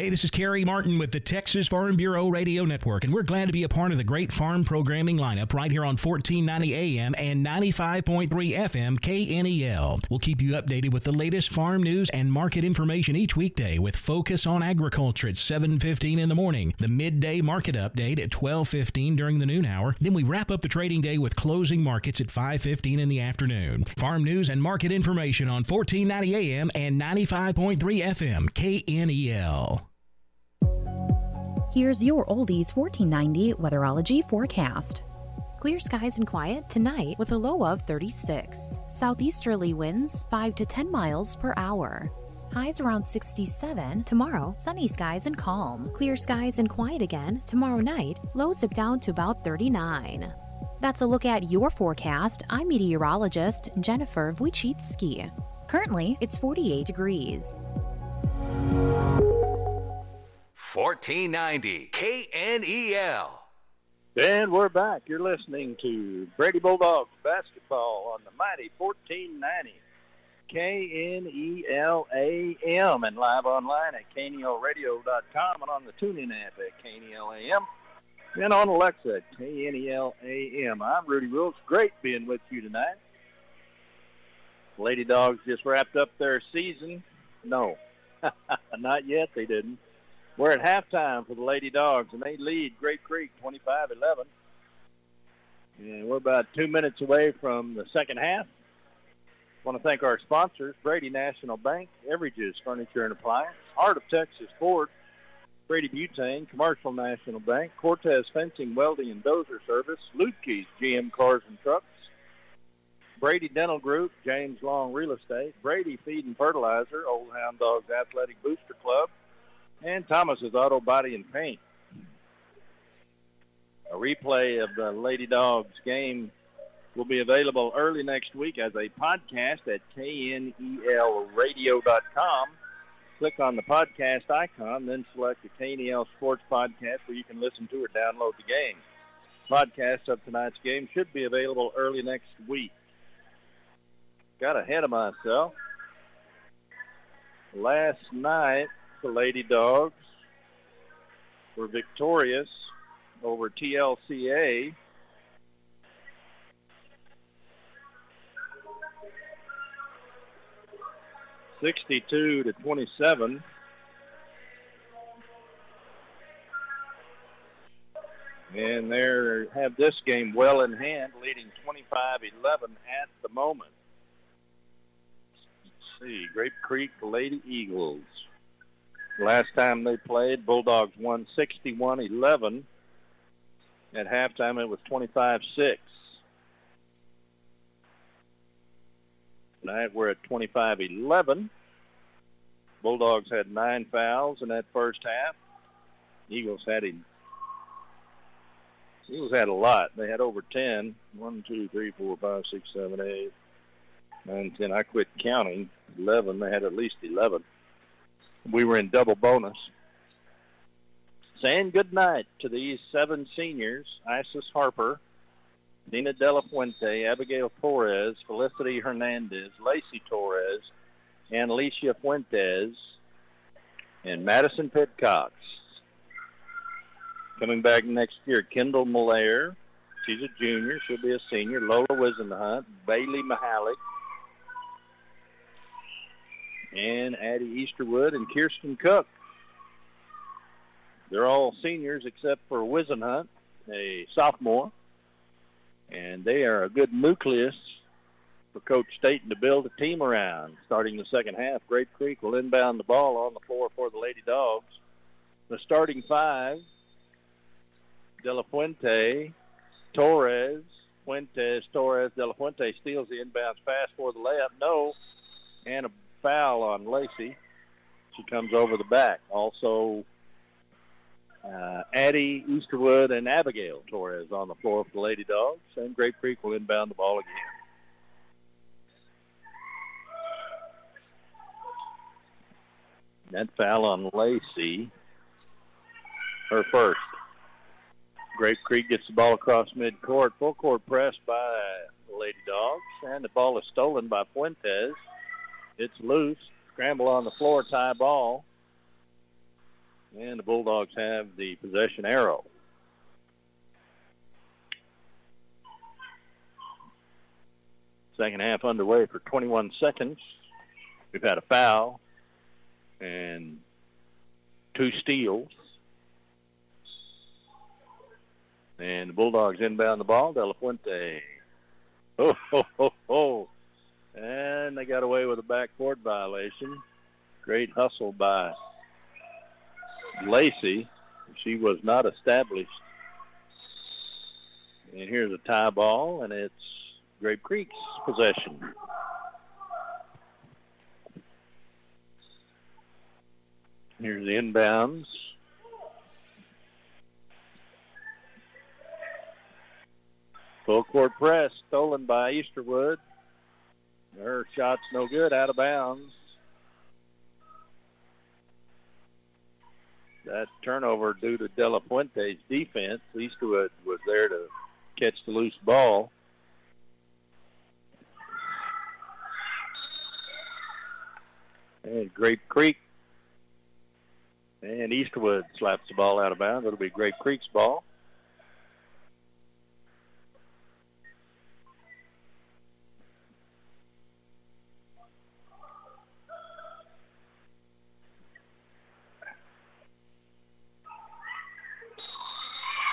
Hey, this is Kerry Martin with the Texas Farm Bureau Radio Network, and we're glad to be a part of the great farm programming lineup right here on 1490 AM and 95.3 FM KNEL. We'll keep you updated with the latest farm news and market information each weekday with Focus on Agriculture at 7.15 in the morning, the midday market update at 12.15 during the noon hour. Then we wrap up the trading day with closing markets at 5.15 in the afternoon. Farm news and market information on 1490 AM and 95.3 FM KNEL. Here's your Oldies 1490 Weatherology forecast. Clear skies and quiet tonight with a low of 36. Southeasterly winds 5 to 10 miles per hour. Highs around 67. Tomorrow, sunny skies and calm. Clear skies and quiet again. Tomorrow night, lows dip down to about 39. That's a look at your forecast. I'm meteorologist Jennifer Wojcicki. Currently, it's 48 degrees. 1490 KNEL. And we're back. You're listening to Brady Bulldogs basketball on the mighty 1490 KNEL AM and live online at KNELradio.com and on the TuneIn app at KNEL AM and on Alexa at KNEL AM. I'm Rudy Rules. Great being with you tonight. Lady Dogs just wrapped up their season. No, <laughs> not yet. They didn't. We're at halftime for the Lady Dogs, and they lead Grape Creek 25-11. And we're about two minutes away from the second half. Want to thank our sponsors, Brady National Bank, Everidge's Furniture and Appliance, Heart of Texas Ford, Brady Butane, Commercial National Bank, Cortez Fencing, Welding, and Dozer Service, Lubke's GM Cars and Trucks, Brady Dental Group, James Long Real Estate, Brady Feed and Fertilizer, Old Hound Dogs Athletic Booster Club, and Thomas's Auto Body and Paint. A replay of the Lady Dogs game will be available early next week as a podcast at knelradio.com. Click on the podcast icon, then select the KNEL Sports Podcast where you can listen to or download the game. Podcast of tonight's game should be available early next week. Got ahead of myself. Last night, the Lady Dogs were victorious over TLCA. Sixty-two to twenty-seven. And they have this game well in hand, leading 25-11 at the moment. Let's see, Grape Creek Lady Eagles. Last time they played, Bulldogs won 61-11. At halftime, it was 25-6. Tonight, we're at 25-11. Bulldogs had nine fouls in that first half. Eagles had Eagles had a lot. They had over 10. 1, 2, 3, 4, 5, 6, 7, 8, 9, 10. I quit counting. 11. They had at least 11. We were in double bonus. Saying good night to these seven seniors, Isis Harper, Nina De La Fuente, Abigail Torres, Felicity Hernandez, Lacey Torres, and Alicia Fuentes, and Madison Pitcox. Coming back next year, Kendall Malaire. She's a junior. She'll be a senior. Lola Whisenhunt, Bailey Mahalik, and Addie Easterwood and Kirsten Cook. They're all seniors except for Whisenhunt, a sophomore. And they are a good nucleus for Coach Staten to build a team around. Starting the second half, Grape Creek will inbound the ball on the floor for the Lady Dogs. The starting five, De La Fuente, Torres, Fuentes, Torres, De La Fuente steals the inbounds pass for the layup. No. And a foul on Lacey. She comes over the back. Also, uh, Addie Easterwood and Abigail Torres on the floor for the Lady Dogs. And Grape Creek will inbound the ball again. That foul on Lacey, her first. Grape Creek gets the ball across midcourt. Full court press by Lady Dogs, and the ball is stolen by Fuentes. It's loose. Scramble on the floor, tie ball. And the Bulldogs have the possession arrow. Second half underway for 21 seconds. We've had a foul and two steals. And the Bulldogs inbound the ball. De La Fuente. Oh, ho, ho, ho. And they got away with a backcourt violation. Great hustle by Lacey. She was not established. And here's a tie ball, and it's Grape Creek's possession. Here's the inbounds. Full court press stolen by Easterwood. Her shot's no good, out of bounds. That turnover due to De La Fuente's defense. Easterwood was there to catch the loose ball. And Grape Creek and Easterwood slaps the ball out of bounds. It'll be Grape Creek's ball.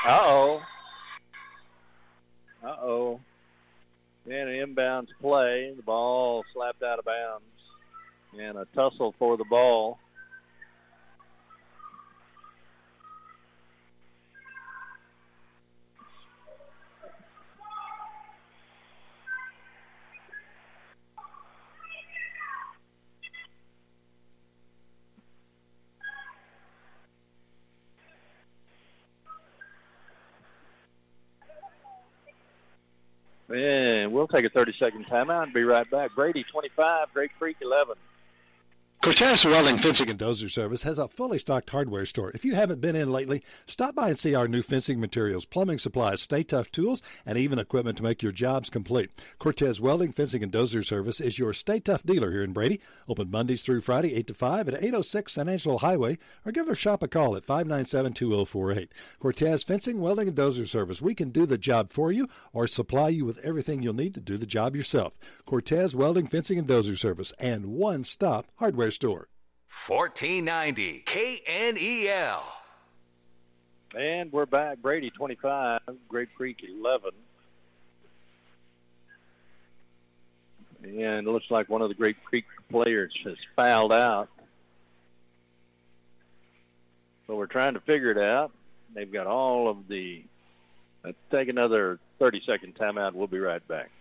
Uh-oh. Uh-oh. And an inbounds play. The ball slapped out of bounds. And a tussle for the ball. And we'll take a 30-second timeout and be right back. Brady 25, Grape Creek 11. Cortez Welding Fencing and Dozer Service has a fully stocked hardware store. If you haven't been in lately, stop by and see our new fencing materials, plumbing supplies, Stay-Tuff tools, and even equipment to make your jobs complete. Cortez Welding Fencing and Dozer Service is your Stay-Tuff dealer here in Brady. Open Mondays through Friday, 8 to 5 at 806 San Angelo Highway, or give our shop a call at 597 2048. Cortez Fencing, Welding, and Dozer Service. We can do the job for you or supply you with everything you'll need to do the job yourself. Cortez Welding, Fencing, and Dozer Service, and one stop hardware store. 1490 KNEL. And we're back. Brady 25, Grape Creek 11. And it looks like one of the Grape Creek players has fouled out. So we're trying to figure it out. They've got all of the... Let's take another 30-second timeout. We'll be right back.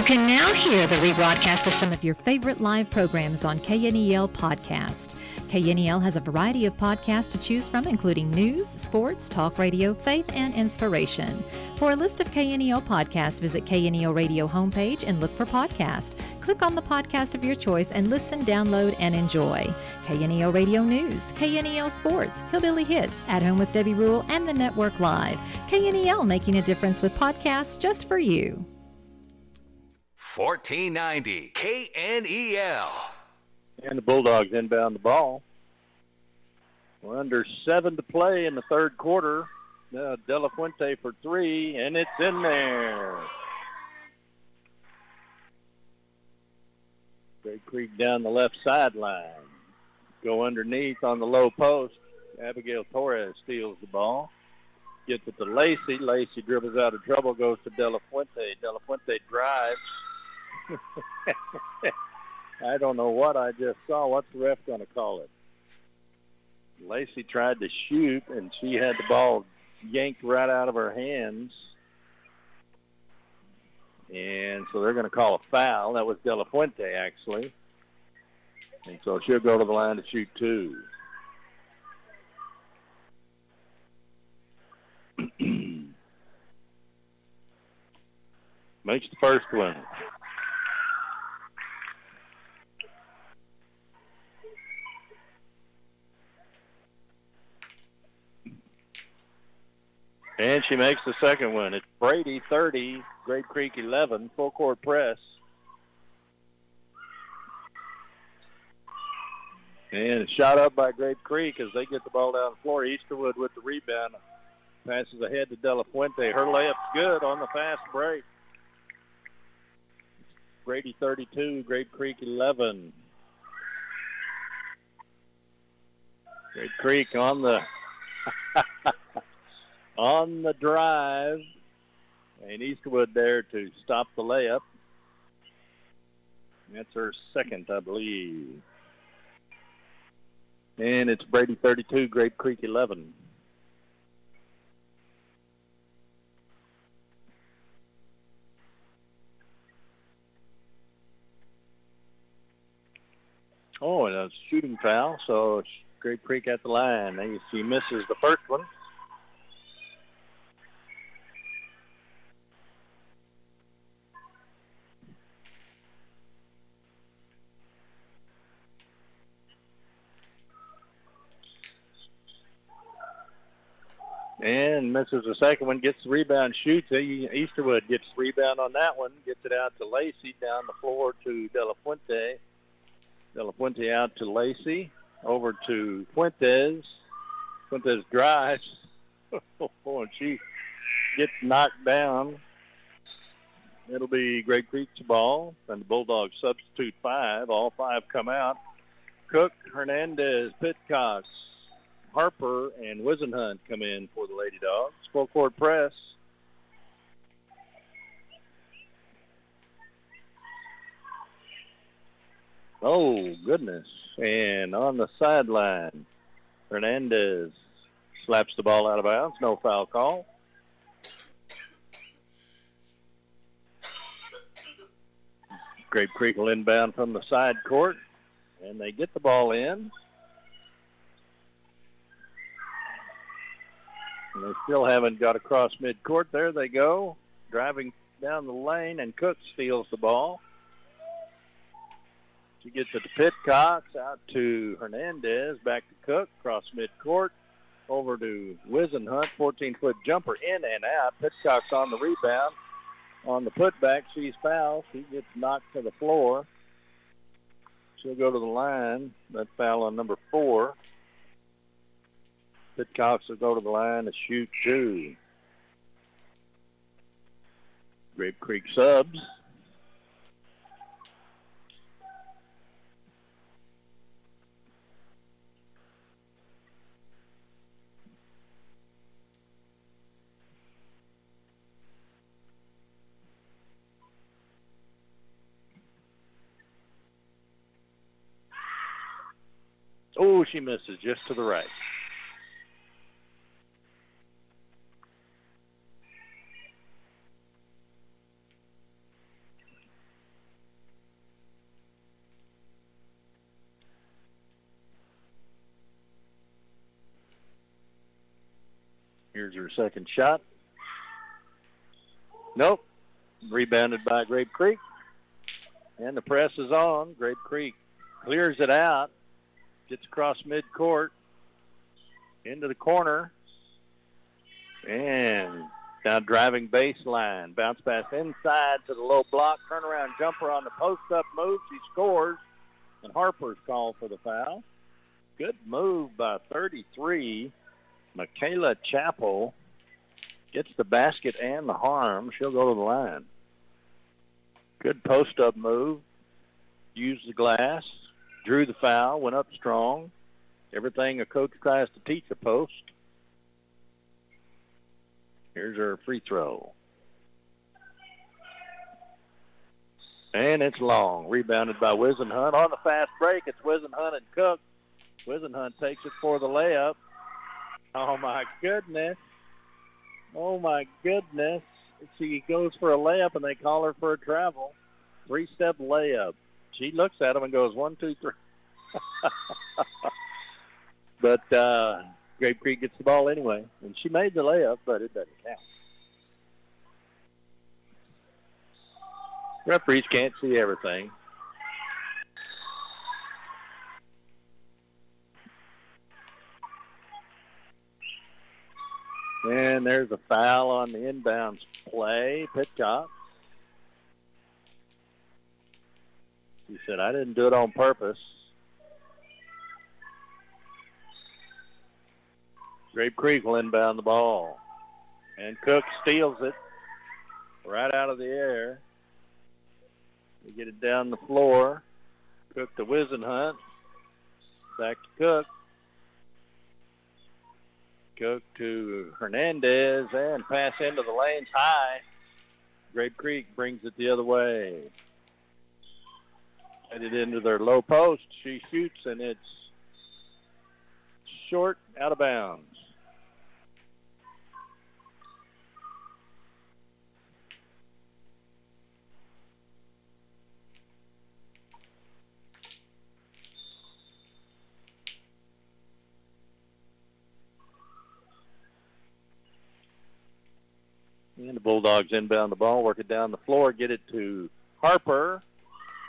You can now hear the rebroadcast of some of your favorite live programs on KNEL Podcast. KNEL has a variety of podcasts to choose from, including news, sports, talk radio, faith, and inspiration. For a list of KNEL podcasts, visit KNEL Radio homepage and look for podcast. Click on the podcast of your choice and listen, download, and enjoy. KNEL Radio News, KNEL Sports, Hillbilly Hits, At Home with Debbie Rule, and the Network Live. KNEL making a difference with podcasts just for you. 1490 KNEL. And the Bulldogs inbound the ball. We're under seven to play in the third quarter. Uh, De La Fuente for three, and it's in there. Grape Creek down the left sideline. Go underneath on the low post. Abigail Torres steals the ball. Gets it to Lacey. Lacey dribbles out of trouble, goes to De La Fuente. De La Fuente drives. I don't know what I just saw. What's the ref going to call it? Lacey tried to shoot, and she had the ball yanked right out of her hands. And so they're going to call a foul. That was De La Fuente, actually. And so she'll go to the line to shoot two. <clears throat> Makes the first one. And she makes the second one. It's Brady 30, Grape Creek 11, full court press. And it's shot up by Grape Creek as they get the ball down the floor. Easterwood with the rebound. Passes ahead to De La Fuente. Her layup's good on the fast break. Brady 32, Grape Creek 11. Grape Creek on the <laughs> on the drive. And Eastwood there to stop the layup. That's her second, I believe. And it's Brady 32, Grape Creek 11. Oh, and a shooting foul, so Grape Creek at the line. She misses the first one. And misses the second one, gets the rebound, shoots. Easterwood gets the rebound on that one, gets it out to Lacey, down the floor to De La Fuente. De La Fuente out to Lacey, over to Fuentes. Fuentes drives. <laughs> oh, and she gets knocked down. It'll be Grape Creek's ball, and the Bulldogs substitute five. All five come out. Cook, Hernandez, Pitcox, Harper and Whisenhunt come in for the Lady Dogs. Full court press. Oh, goodness. And on the sideline, Hernandez slaps the ball out of bounds. No foul call. Grape Creek will inbound from the side court, and they get the ball in. And they still haven't got across midcourt. There they go, driving down the lane, and Cook steals the ball. She gets it to Pitcox, out to Hernandez, back to Cook, across midcourt, over to Whisenhunt, 14-foot jumper in and out. Pitcox on the rebound. On the putback, she's fouled. She gets knocked to the floor. She'll go to the line. That foul on number four. Pitcox will go to the line to shoot two. Grape Creek subs. Oh, she misses just to the right. Here's her second shot. Nope. Rebounded by Grape Creek. And the press is on. Grape Creek clears it out. Gets across midcourt. Into the corner. And now driving baseline. Bounce pass inside to the low block. Turnaround jumper on the post-up move. She scores. And Harper's called for the foul. Good move by 33. Michaela Chappell gets the basket and the harm. She'll go to the line. Good post-up move. Used the glass. Drew the foul. Went up strong. Everything a coach tries to teach a post. Here's her free throw. And it's long. Rebounded by Whisenhunt. On the fast break, it's Whisenhunt and Cook. Whisenhunt takes it for the layup. Oh, my goodness. Oh, my goodness. She goes for a layup, and they call her for a travel. Three-step layup. She looks at him and goes, one, two, three. <laughs> but uh, Grape Creek gets the ball anyway. And she made the layup, but it doesn't count. Referees can't see everything. And there's a foul on the inbounds play. Pitcock. He said, I didn't do it on purpose. Grape Creek will inbound the ball. And Cook steals it right out of the air. They get it down the floor. Cook to Whisenhunt. Back to Cook. Cook to Hernandez and pass into the lanes high. Grape Creek brings it the other way. Headed into their low post. She shoots and it's short out of bounds. And the Bulldogs inbound the ball, work it down the floor, get it to Harper.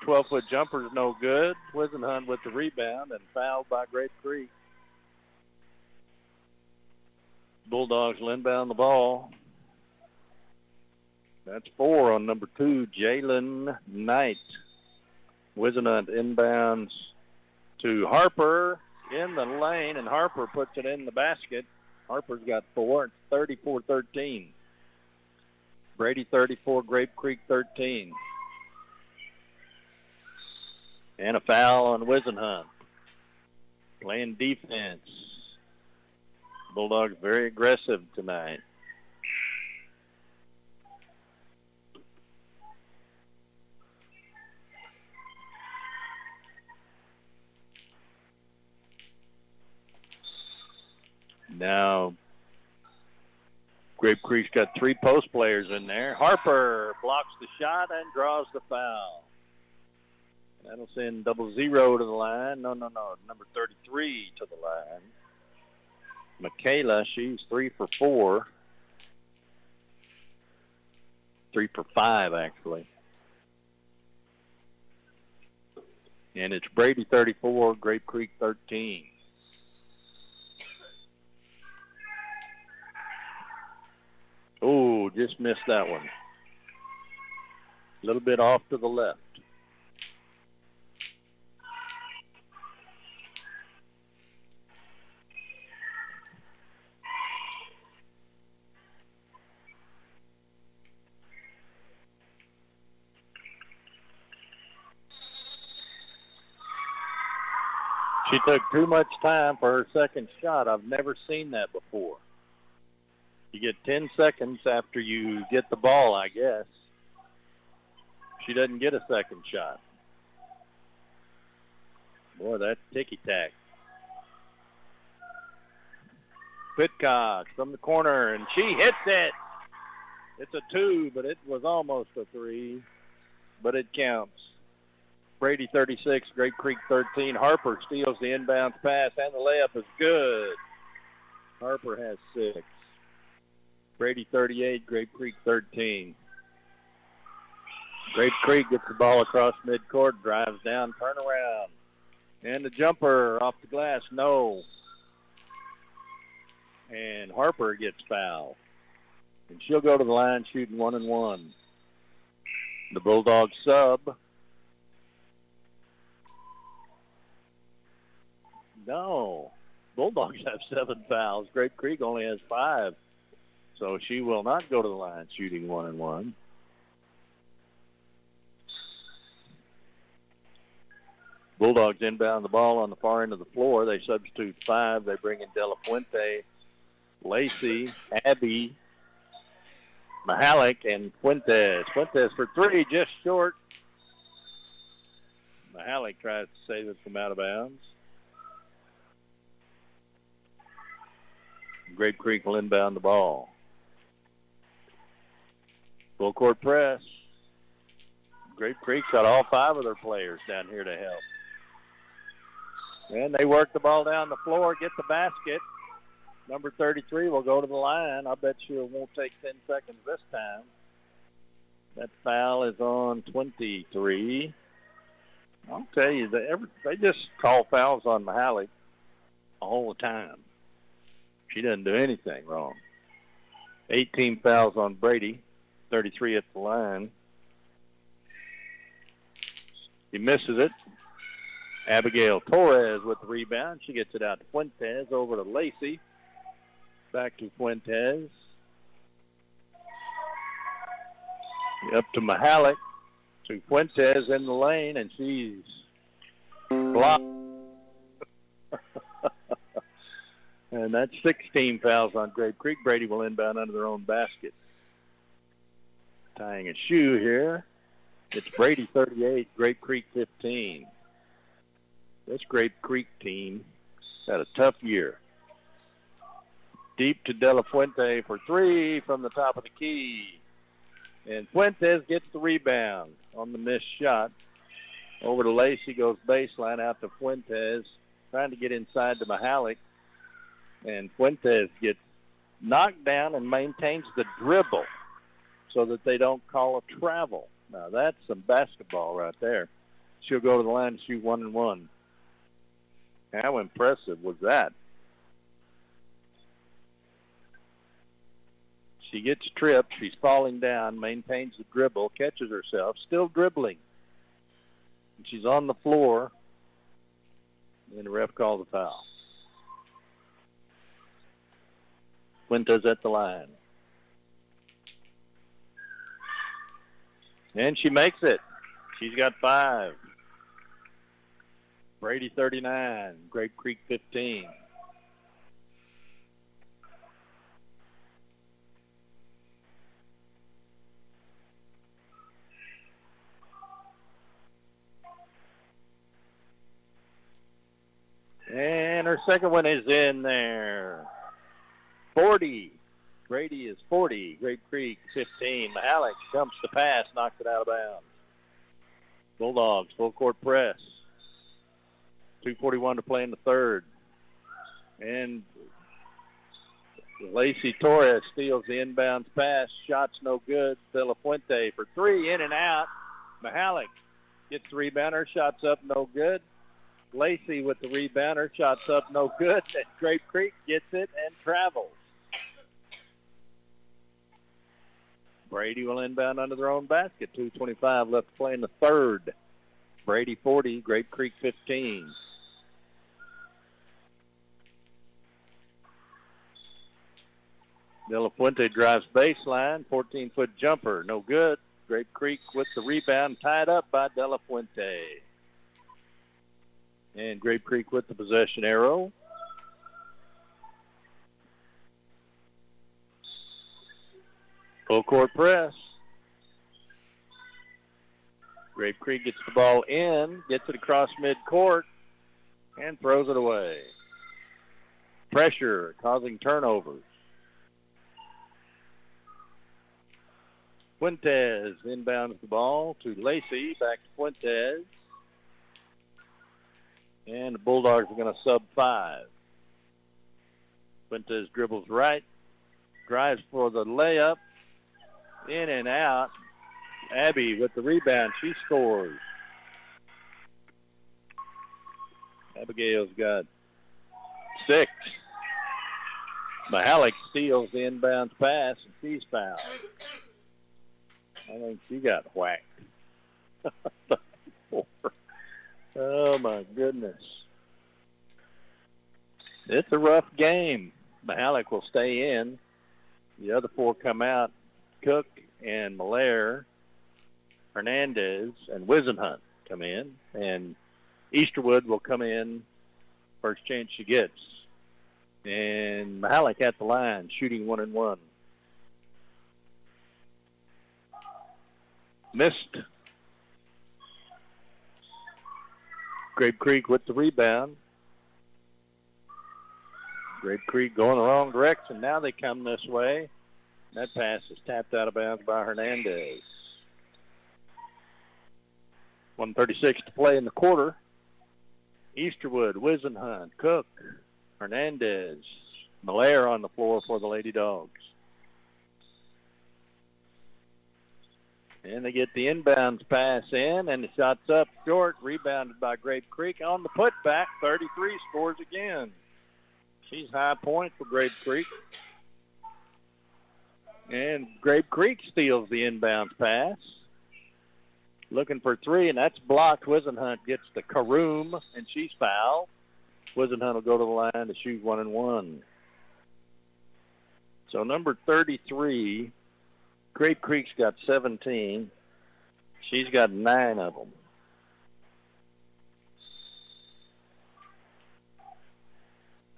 12-foot jumper is no good. Whisenhunt with the rebound and fouled by Grape Creek. Bulldogs will inbound the ball. That's four on number two, Jalen Knight. Whisenhunt inbounds to Harper in the lane, and Harper puts it in the basket. Harper's got four. It's 34-13. Brady 34, Grape Creek 13. And a foul on Whisenhunt. Playing defense. Bulldogs very aggressive tonight. Now, Grape Creek's got three post players in there. Harper blocks the shot and draws the foul. That'll send double zero to the line. No, no, no. Number 33 to the line. Michaela, she's three for four. Three for five, actually. And it's Brady 34, Grape Creek 13. Oh, just missed that one. A little bit off to the left. She took too much time for her second shot. I've never seen that before. You get 10 seconds after you get the ball, I guess. She doesn't get a second shot. Boy, that's ticky-tack. Pitcock from the corner, and she hits it. It's a two, but it was almost a three, but it counts. Brady 36, Grape Creek 13. Harper steals the inbounds pass, and the layup is good. Harper has six. Brady 38, Grape Creek 13. Grape Creek gets the ball across midcourt, drives down, turn around. And the jumper off the glass, no. And Harper gets fouled. And she'll go to the line shooting one and one. The Bulldogs sub. No. Bulldogs <laughs> have seven fouls. Grape Creek only has five. So she will not go to the line shooting one and one. Bulldogs inbound the ball on the far end of the floor. They substitute five. They bring in De La Fuente, Lacey, Abby, Mahalik, and Fuentes. Fuentes for three, just short. Mahalik tries to save it from out of bounds. Grape Creek will inbound the ball. Full court press. Grape Creek's got all five of their players down here to help. And they work the ball down the floor, get the basket. Number 33 will go to the line. I bet you it won't take 10 seconds this time. That foul is on 23. I'll tell you, they, every, they just call fouls on Mahalik all the time. She doesn't do anything wrong. 18 fouls on Brady, 33 at the line. He misses it. Abigail Torres with the rebound. She gets it out to Fuentes over to Lacey. Back to Fuentes. Up to Mahalik. To Fuentes in the lane, and she's blocked. <laughs> and that's 16 fouls on Grape Creek. Brady will inbound under their own basket. Tying a shoe here. It's Brady 38, Grape Creek 15. This Grape Creek team had a tough year. Deep to De La Fuente for three from the top of the key. And Fuentes gets the rebound on the missed shot. Over to Lacey goes baseline out to Fuentes, trying to get inside to Mahalik. And Fuentes gets knocked down and maintains the dribble so that they don't call a travel. Now that's some basketball right there. She'll go to the line and shoot one and one. How impressive was that? She gets tripped. She's falling down, maintains the dribble, catches herself, still dribbling. And she's on the floor, and the ref calls a foul. Fuentes at the line. And she makes it. She's got five. Brady 39, Grape Creek 15. And her second one is in there. 40. Brady is 40. Grape Creek 15. Mahalik jumps the pass, knocks it out of bounds. Bulldogs full court press. 241 to play in the third. And Lacey Torres steals the inbounds pass. Shots no good. De Fuente for three, in and out. Mahalik gets the rebounder. Shots up, no good. Lacey with the rebounder. Shots up, no good. <laughs> And Grape Creek gets it and travels. Brady will inbound under their own basket. 2.25 left to play in the third. Brady 40, Grape Creek 15. De La Fuente drives baseline, 14-foot jumper, no good. Grape Creek with the rebound, tied up by De La Fuente. And Grape Creek with the possession arrow. Full court press. Grape Creek gets the ball in, gets it across midcourt, and throws it away. Pressure causing turnovers. Fuentes inbounds the ball to Lacey, back to Fuentes. And the Bulldogs are going to sub five. Fuentes dribbles right, drives for the layup, in and out. Abby with the rebound. She scores. Abigail's got six. Mahalik steals the inbounds pass, and she's fouled. I think she got whacked. <laughs> oh, my goodness. It's a rough game. Mahalik will stay in. The other four come out. Cook and Malaire, Hernandez, and Whisenhunt come in. And Easterwood will come in first chance she gets. And Mahalik at the line, shooting one and one. Missed. Grape Creek with the rebound. Grape Creek going the wrong direction. Now they come this way. That pass is tapped out of bounds by Hernandez. 136 to play in the quarter. Easterwood, Whisenhunt, Cook, Hernandez, Malaire on the floor for the Lady Dogs. And they get the inbounds pass in, and the shot's up short, rebounded by Grape Creek. On the putback, 33 scores again. She's high point for Grape Creek. And Grape Creek steals the inbounds pass. Looking for three, and that's blocked. Whisenhunt gets the Karoom, and she's fouled. Whisenhunt will go to the line to shoot one and one. So number 33, Grape Creek's got 17. She's got nine of them.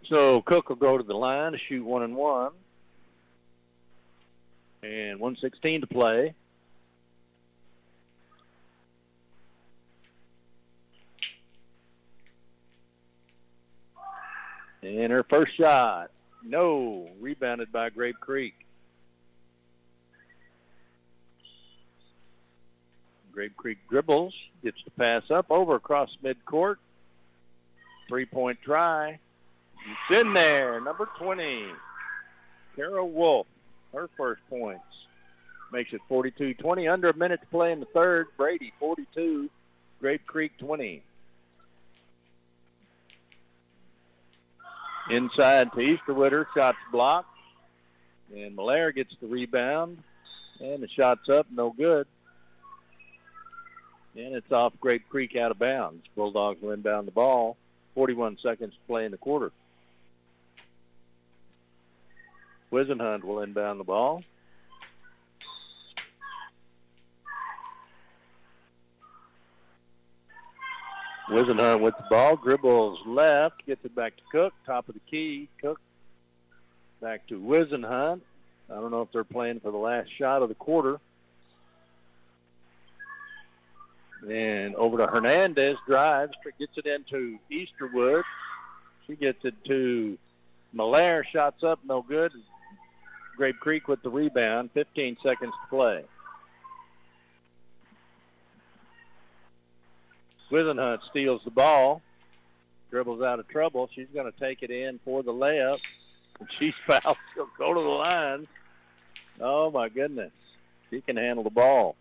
So Cook will go to the line to shoot one and one. And 116 to play. And her first shot, no, rebounded by Grape Creek. Grape Creek dribbles, gets the pass up over across midcourt. Three-point try. It's in there, number 20. Kara Wolf, her first points. Makes it 42-20. Under a minute to play in the third. Brady, 42. Grape Creek, 20. Inside to Easterwood. Shots blocked. And Malaire gets the rebound. And the shot's up. No good. And it's off Grape Creek out of bounds. Bulldogs will inbound the ball. 41 seconds to play in the quarter. Whisenhunt will inbound the ball. Whisenhunt with the ball, dribbles left, gets it back to Cook, top of the key. Cook back to Whisenhunt. I don't know if they're playing for the last shot of the quarter. And over to Hernandez, drives, gets it into Easterwood. She gets it to Malaire, shots up, no good. Grape Creek with the rebound, 15 seconds to play. Whisenhunt steals the ball, dribbles out of trouble. She's going to take it in for the layup. She's <laughs> fouled. She'll go to the line. Oh, my goodness. She can handle the ball.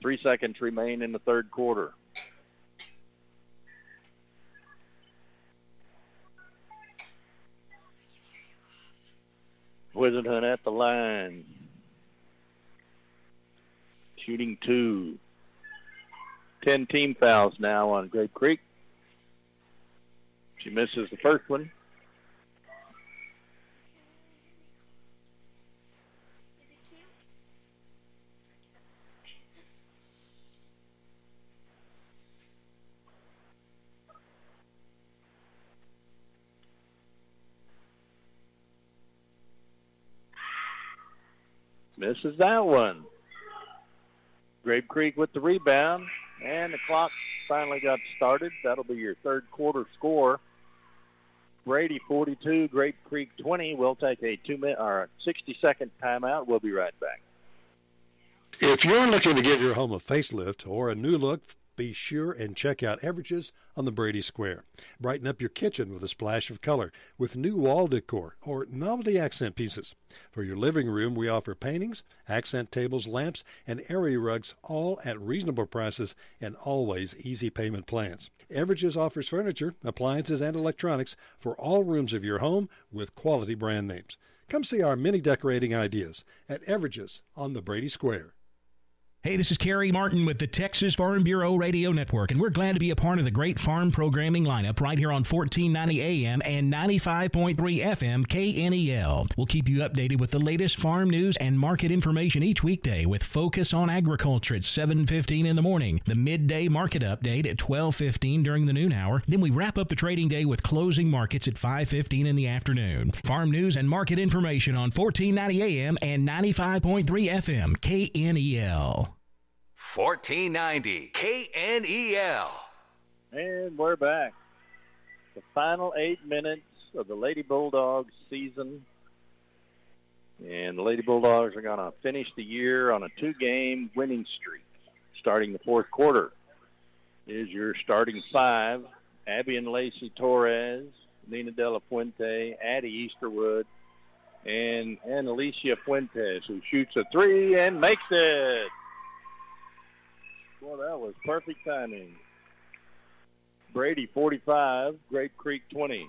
Three seconds remain in the third quarter. Whisenhunt at the line. Shooting two. Ten team fouls now on Grape Creek. She misses the first one. Misses that one. Grape Creek with the rebound, and the clock finally got started. That'll be your third quarter score. Brady 42, Grape Creek 20. We'll take a two minute or 60 second timeout. We'll be right back. If you're looking to get your home a facelift or a new look be sure and check out Everages on the Brady Square. Brighten up your kitchen with a splash of color with new wall decor or novelty accent pieces. For your living room, we offer paintings, accent tables, lamps, and area rugs all at reasonable prices and always easy payment plans. Everages offers furniture, appliances, and electronics for all rooms of your home with quality brand names. Come see our many decorating ideas at Everages on the Brady Square. Hey, this is Kerry Martin with the Texas Farm Bureau Radio Network, and we're glad to be a part of the great farm programming lineup right here on 1490 AM and 95.3 FM KNEL. We'll keep you updated with the latest farm news and market information each weekday with Focus on Agriculture at 7.15 in the morning, the midday market update at 12.15 during the noon hour. Then we wrap up the trading day with closing markets at 5.15 in the afternoon. Farm news and market information on 1490 AM and 95.3 FM KNEL. 1490 KNEL. And we're back. The final eight minutes of the Lady Bulldogs season. And the Lady Bulldogs are going to finish the year on a two-game winning streak. Starting the fourth quarter is your starting five. Abby and Lacey Torres, Nina De La Fuente, Addie Easterwood, and, and Alicia Fuentes, who shoots a three and makes it. Well, that was perfect timing. Brady 45, Grape Creek 20.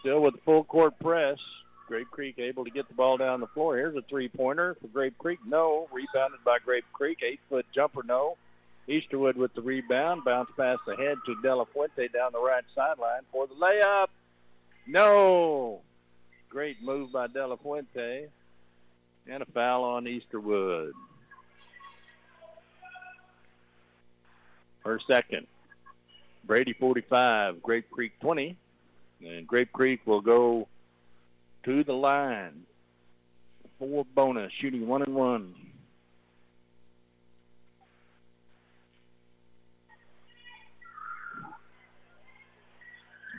Still with the full court press. Grape Creek able to get the ball down the floor. Here's a three-pointer for Grape Creek. No. Rebounded by Grape Creek. Eight-foot jumper. No. Easterwood with the rebound. Bounce pass ahead to De La Fuente down the right sideline for the layup. No. Great move by De La Fuente. And a foul on Easterwood. Her second. Brady 45, Grape Creek 20. And Grape Creek will go to the line. Four bonus, shooting one and one.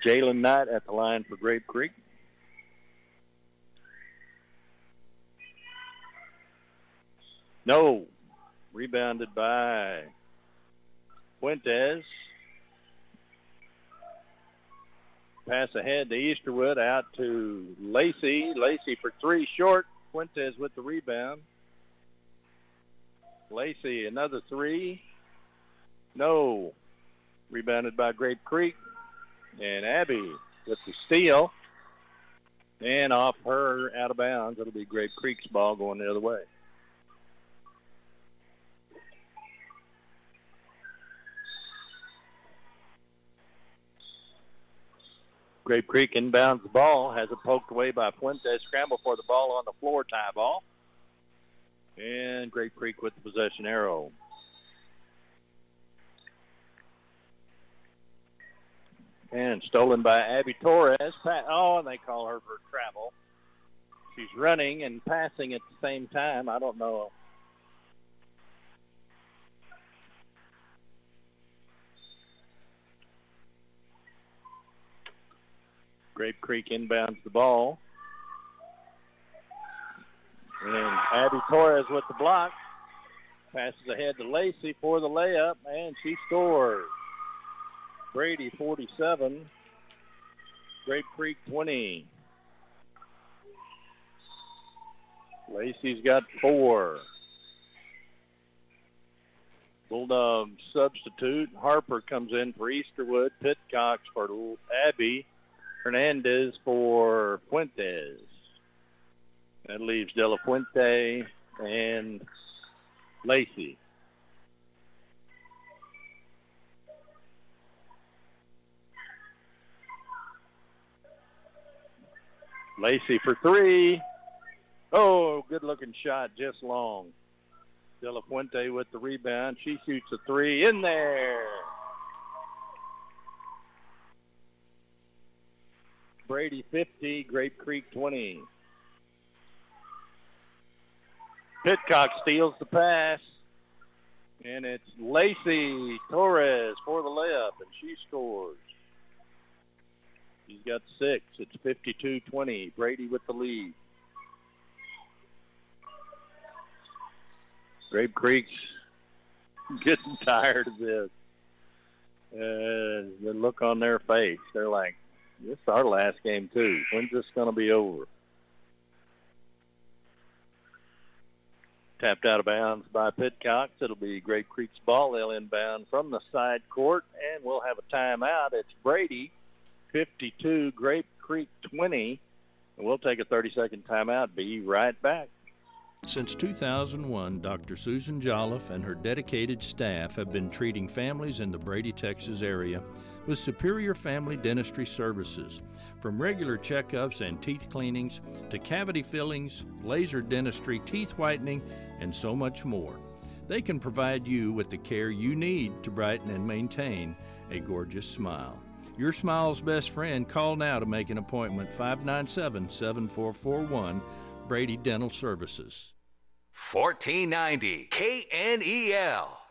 Jalen Knight at the line for Grape Creek. No. Rebounded by Fuentes. Pass ahead to Easterwood out to Lacey. Lacey for three short. Fuentes with the rebound. Lacey another three. No. Rebounded by Grape Creek. And Abby with the steal. And off her out of bounds. It'll be Grape Creek's ball going the other way. Grape Creek inbounds the ball, has it poked away by Fuentes. Scramble for the ball on the floor, tie ball. And Grape Creek with the possession arrow. And stolen by Abby Torres. Oh, and they call her for travel. She's running and passing at the same time. I don't know Grape Creek inbounds the ball. And Abby Torres with the block. Passes ahead to Lacey for the layup, and she scores. Brady 47, Grape Creek 20. Lacey's got four. Bulldog substitute. Harper comes in for Easterwood. Pitcox for Abby. Hernandez for Fuentes. That leaves De La Fuente and Lacey. Lacey for three. Oh, good looking shot, just long. De La Fuente with the rebound. She shoots a three in there. Brady 50, Grape Creek 20. Pitcock steals the pass, and it's Lacey Torres for the layup, and she scores. She's got six. It's 52-20. Brady with the lead. Grape Creek's getting <laughs> tired of this. Uh, the look on their face, they're like, this is our last game too. When's this going to be over? Tapped out of bounds by Pitcox. It'll be Grape Creek's ball. They'll inbound from the side court, and we'll have a timeout. It's Brady, 52, Grape Creek 20. And we'll take a 30-second timeout. Be right back. Since 2001, Dr. Susan Jolliffe and her dedicated staff have been treating families in the Brady, Texas area with superior family dentistry services. From regular checkups and teeth cleanings to cavity fillings, laser dentistry, teeth whitening, and so much more. They can provide you with the care you need to brighten and maintain a gorgeous smile. Your smile's best friend. Call now to make an appointment 597 7441 Brady Dental Services. 1490 KNEL.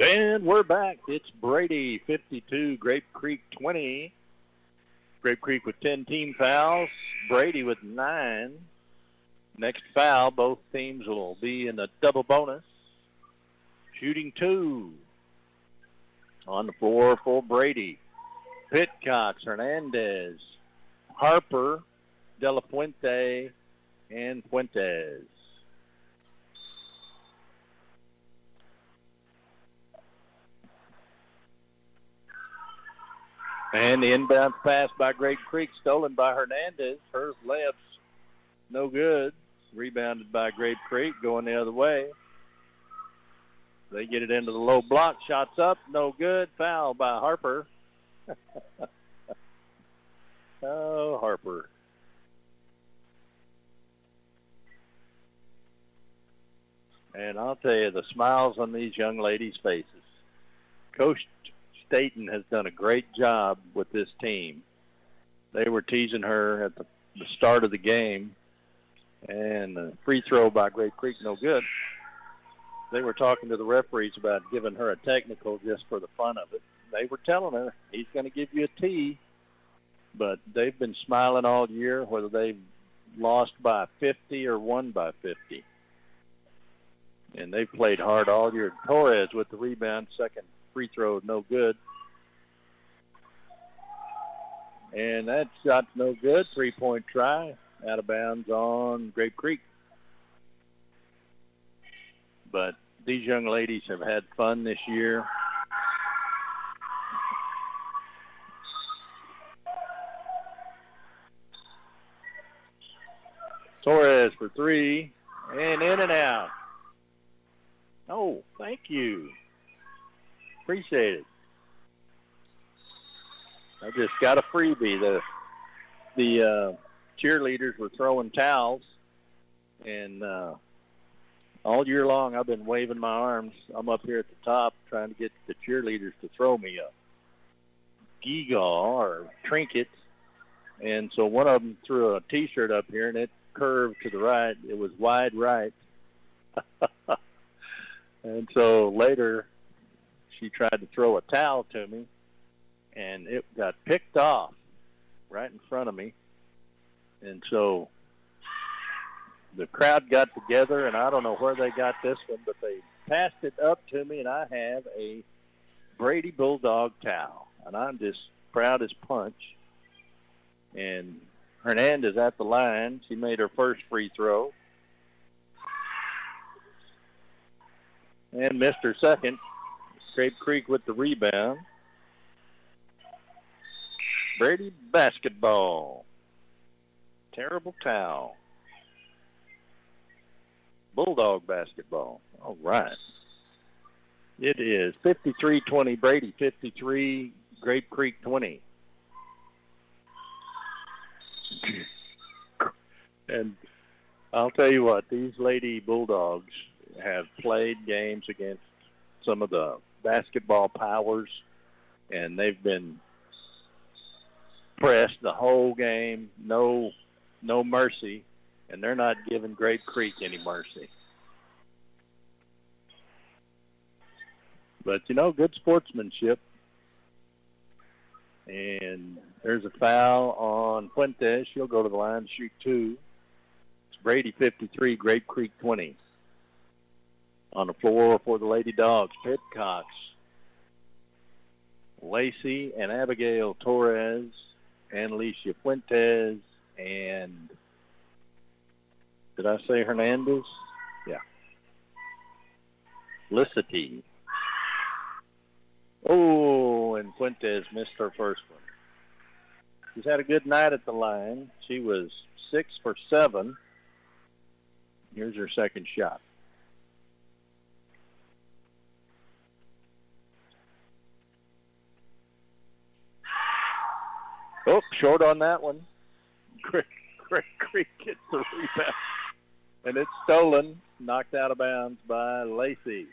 And we're back. It's Brady 52, Grape Creek 20. Grape Creek with 10 team fouls. Brady with nine. Next foul, both teams will be in the double bonus. Shooting two. On the floor for Brady. Pitcox, Hernandez, Harper, De La Fuente, and Fuentes. And the inbound pass by Grape Creek stolen by Hernandez. Her layup's no good. Rebounded by Grape Creek going the other way. They get it into the low block. Shots up. No good. Foul by Harper. <laughs> oh, Harper. And I'll tell you, the smiles on these young ladies' faces. Coach Staten has done a great job with this team. They were teasing her at the, the start of the game, and the free throw by Grape Creek, no good. They were talking to the referees about giving her a technical just for the fun of it. They were telling her he's going to give you a T, but they've been smiling all year, whether they've lost by 50 or won by 50. And they've played hard all year. Torres with the rebound, second free throw, no good. And that shot's no good. Three-point try, out of bounds on Grape Creek. But these young ladies have had fun this year. Torres for three, and in and out. Oh, thank you. Appreciate it. I just got a freebie. The the uh, cheerleaders were throwing towels, and uh, all year long I've been waving my arms. I'm up here at the top trying to get the cheerleaders to throw me a gewgaw or trinket. And so one of them threw a T-shirt up here, and it curved to the right. It was wide right. <laughs> and so later, she tried to throw a towel to me, and it got picked off right in front of me. And so the crowd got together, and I don't know where they got this one, but they passed it up to me, and I have a Brady Bulldog towel, and I'm just proud as punch. And Hernandez at the line. She made her first free throw. And missed her second. Grape Creek with the rebound. Brady basketball. Terrible towel. Bulldog basketball. All right. It is 53-20 Brady, 53 Grape Creek 20. and I'll tell you what, these Lady Bulldogs have played games against some of the basketball powers, and they've been pressed the whole game, no, no mercy, and they're not giving Grape Creek any mercy. But you know, good sportsmanship. And there's a foul on Fuentes. She'll go to the line shoot two. It's Brady 53, Grape Creek 20. On the floor for the Lady Dogs, Pitcocks, Lacey and Abigail Torres, and Alicia Fuentes, and did I say Hernandez? Yeah. Licity. Oh, and Fuentes missed her first one. She's had a good night at the line. She was six for seven. Here's her second shot. Oh, short on that one. Great, Grape Creek gets the rebound. And it's stolen, knocked out of bounds by Lacey.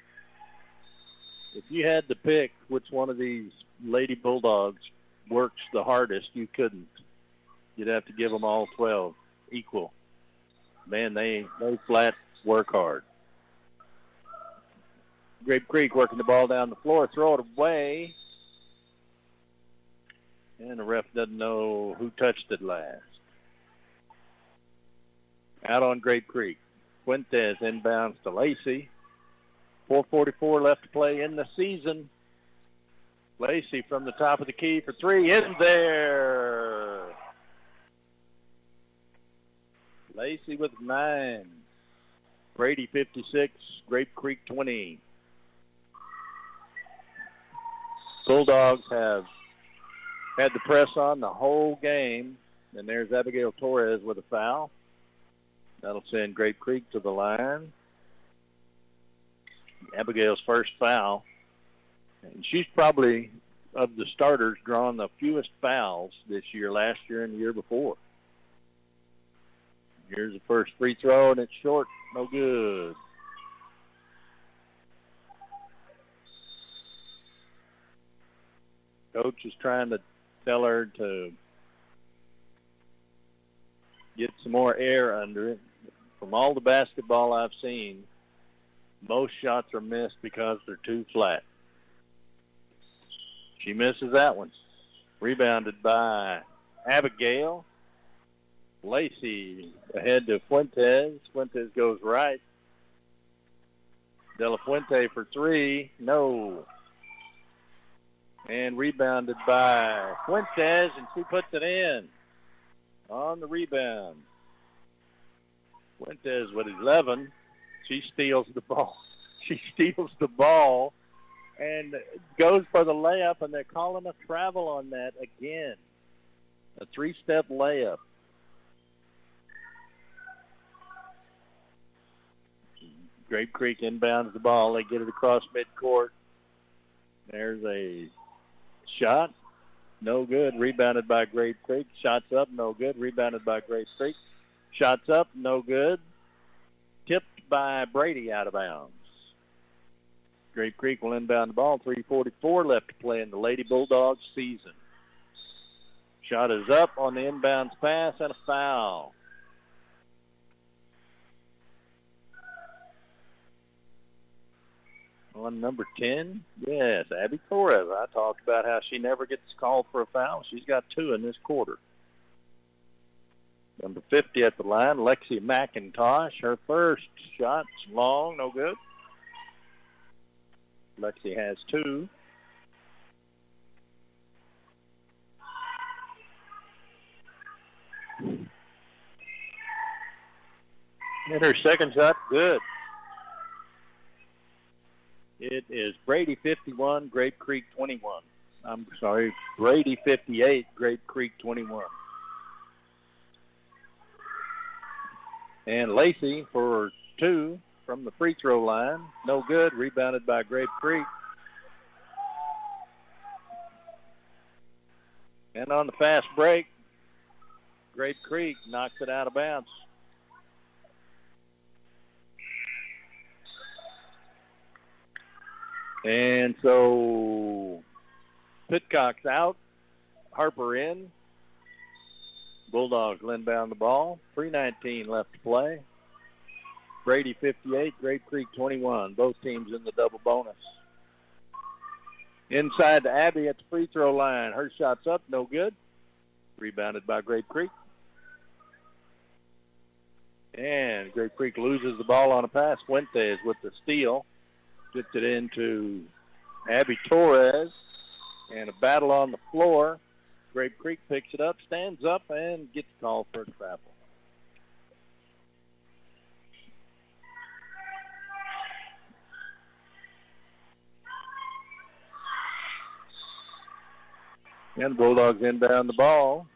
If you had to pick which one of these Lady Bulldogs works the hardest, you couldn't. You'd have to give them all 12 equal. Man, they, they flat work hard. Grape Creek working the ball down the floor, throw it away. And the ref doesn't know who touched it last. Out on Grape Creek. Fuentes inbounds to Lacey. 4.44 left to play in the season. Lacey from the top of the key for three. In there. Lacey with nine. Brady 56. Grape Creek 20. Bulldogs have had the press on the whole game. And there's Abigail Torres with a foul. That'll send Grape Creek to the line. Abigail's first foul. And she's probably, of the starters, drawn the fewest fouls this year, last year and the year before. Here's the first free throw, and it's short. No good. Coach is trying to to get some more air under it. From all the basketball I've seen, most shots are missed because they're too flat. She misses that one. Rebounded by Abigail. Lacey ahead to Fuentes. Fuentes goes right. De La Fuente for three. No. And rebounded by Fuentes, and she puts it in on the rebound. Fuentes with 11. She steals the ball. <laughs> She steals the ball and goes for the layup, and they're calling a travel on that again. A three-step layup. Grape Creek inbounds the ball. They get it across midcourt. There's a shot. No good. Rebounded by Grape Creek. Shots up. No good. Rebounded by Grape Creek. Shots up. No good. Tipped by Brady out of bounds. Grape Creek will inbound the ball. 3.44 left to play in the Lady Bulldogs season. Shot is up on the inbounds pass and a foul. On number 10, yes, Abby Torres. I talked about how she never gets called for a foul. She's got two in this quarter. Number 50 at the line, Lexi McIntosh. Her first shot's long, no good. Lexi has two. And her second shot, good. It is Brady 51, Grape Creek 21. I'm sorry, Brady 58, Grape Creek 21. And Lacey for two from the free throw line. No good. Rebounded by Grape Creek. And on the fast break, Grape Creek knocks it out of bounds. And so Pitcock's out, Harper in. Bulldogs down the ball. 3.19 left to play. Brady 58, Grape Creek 21. Both teams in the double bonus. Inside to Abby at the free throw line. Her shot's up, no good. Rebounded by Grape Creek. And Grape Creek loses the ball on a pass. Fuentes with the steal. Gets it into Abby Torres. And a battle on the floor. Grape Creek picks it up, stands up, and gets called for a travel. And the Bulldogs inbound the ball.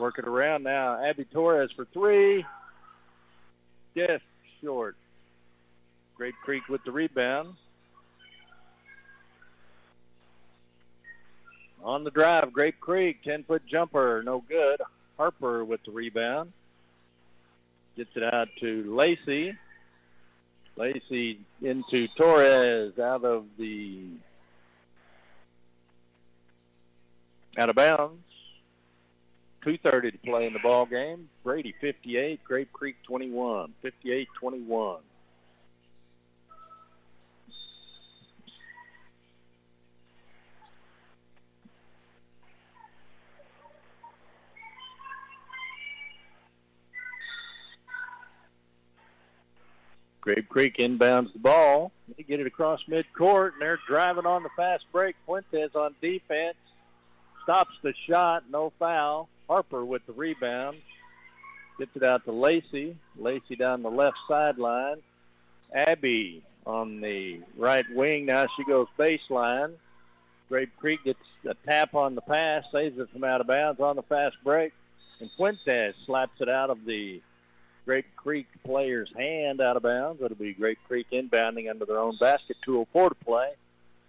Work it around now. Abby Torres for three. Just short. Grape Creek with the rebound. On the drive, Grape Creek, 10-foot jumper, no good. Harper with the rebound. Gets it out to Lacey. Lacey into Torres out of the out of bounds. 2.30 to play in the ball game. Brady 58, Grape Creek 21. 58-21. Grape Creek inbounds the ball. They get it across midcourt, and they're driving on the fast break. Fuentes on defense. Stops the shot, no foul. Harper with the rebound. Gets it out to Lacey. Lacey down the left sideline. Abby on the right wing. Now she goes baseline. Grape Creek gets a tap on the pass, saves it from out of bounds on the fast break. And Fuentes slaps it out of the Grape Creek player's hand out of bounds. It'll be Grape Creek inbounding under their own basket. 2.04 to play.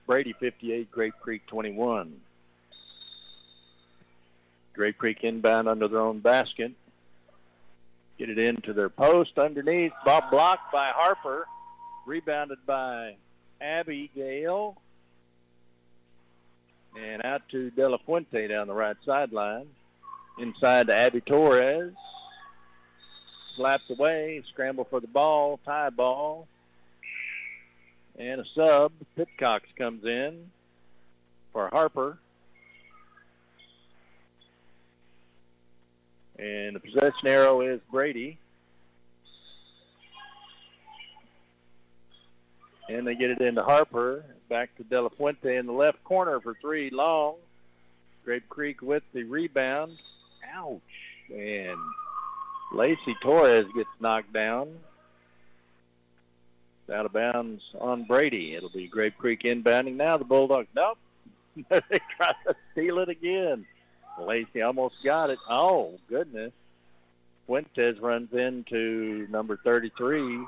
Brady 58, Grape Creek 21. Grape Creek inbound under their own basket. Get it into their post underneath. Bob blocked by Harper. Rebounded by Abigail. And out to De La Fuente down the right sideline. Inside to Abby Torres. Slapped away. Scramble for the ball. Tie ball. And a sub. Pitcox comes in for Harper. And the possession arrow is Brady. And they get it into Harper. Back to De La Fuente in the left corner for three long. Grape Creek with the rebound. Ouch. And Lacey Torres gets knocked down. Out of bounds on Brady. It'll be Grape Creek inbounding. Now the Bulldogs, nope. <laughs> they try to steal it again. Lacey almost got it. Oh, goodness. Fuentes runs into number 33,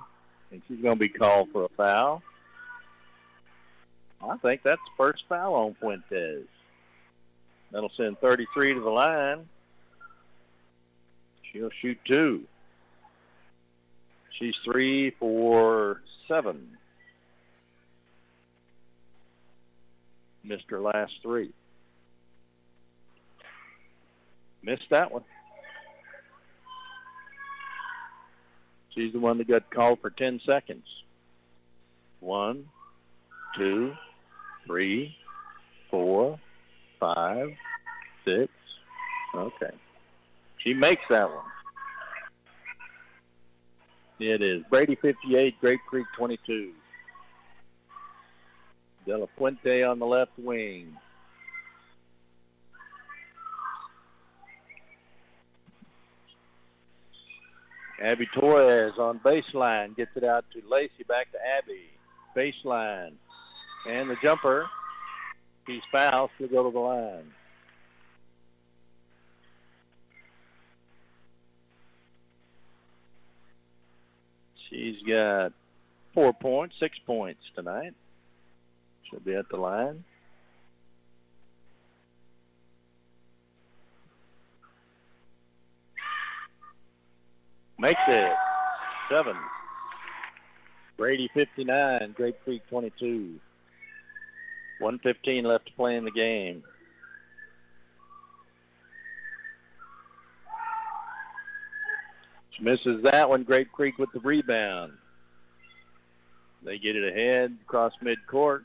and she's going to be called for a foul. I think that's the first foul on Fuentes. That'll send 33 to the line. She'll shoot two. She's three for seven. Missed her last three. Missed that one. She's the one that got called for 10 seconds. One, two, three, four, five, six. Okay. She makes that one. It is Brady 58, Grape Creek 22. De La Fuente on the left wing. Abby Torres on baseline gets it out to Lacey, back to Abby. Baseline. And the jumper. He's fouled. She'll go to the line. She's got four points, six points tonight. She'll be at the line. Makes it. Seven. Brady 59, Grape Creek 22. 115 left to play in the game. Misses that one. Grape Creek with the rebound. They get it ahead across midcourt.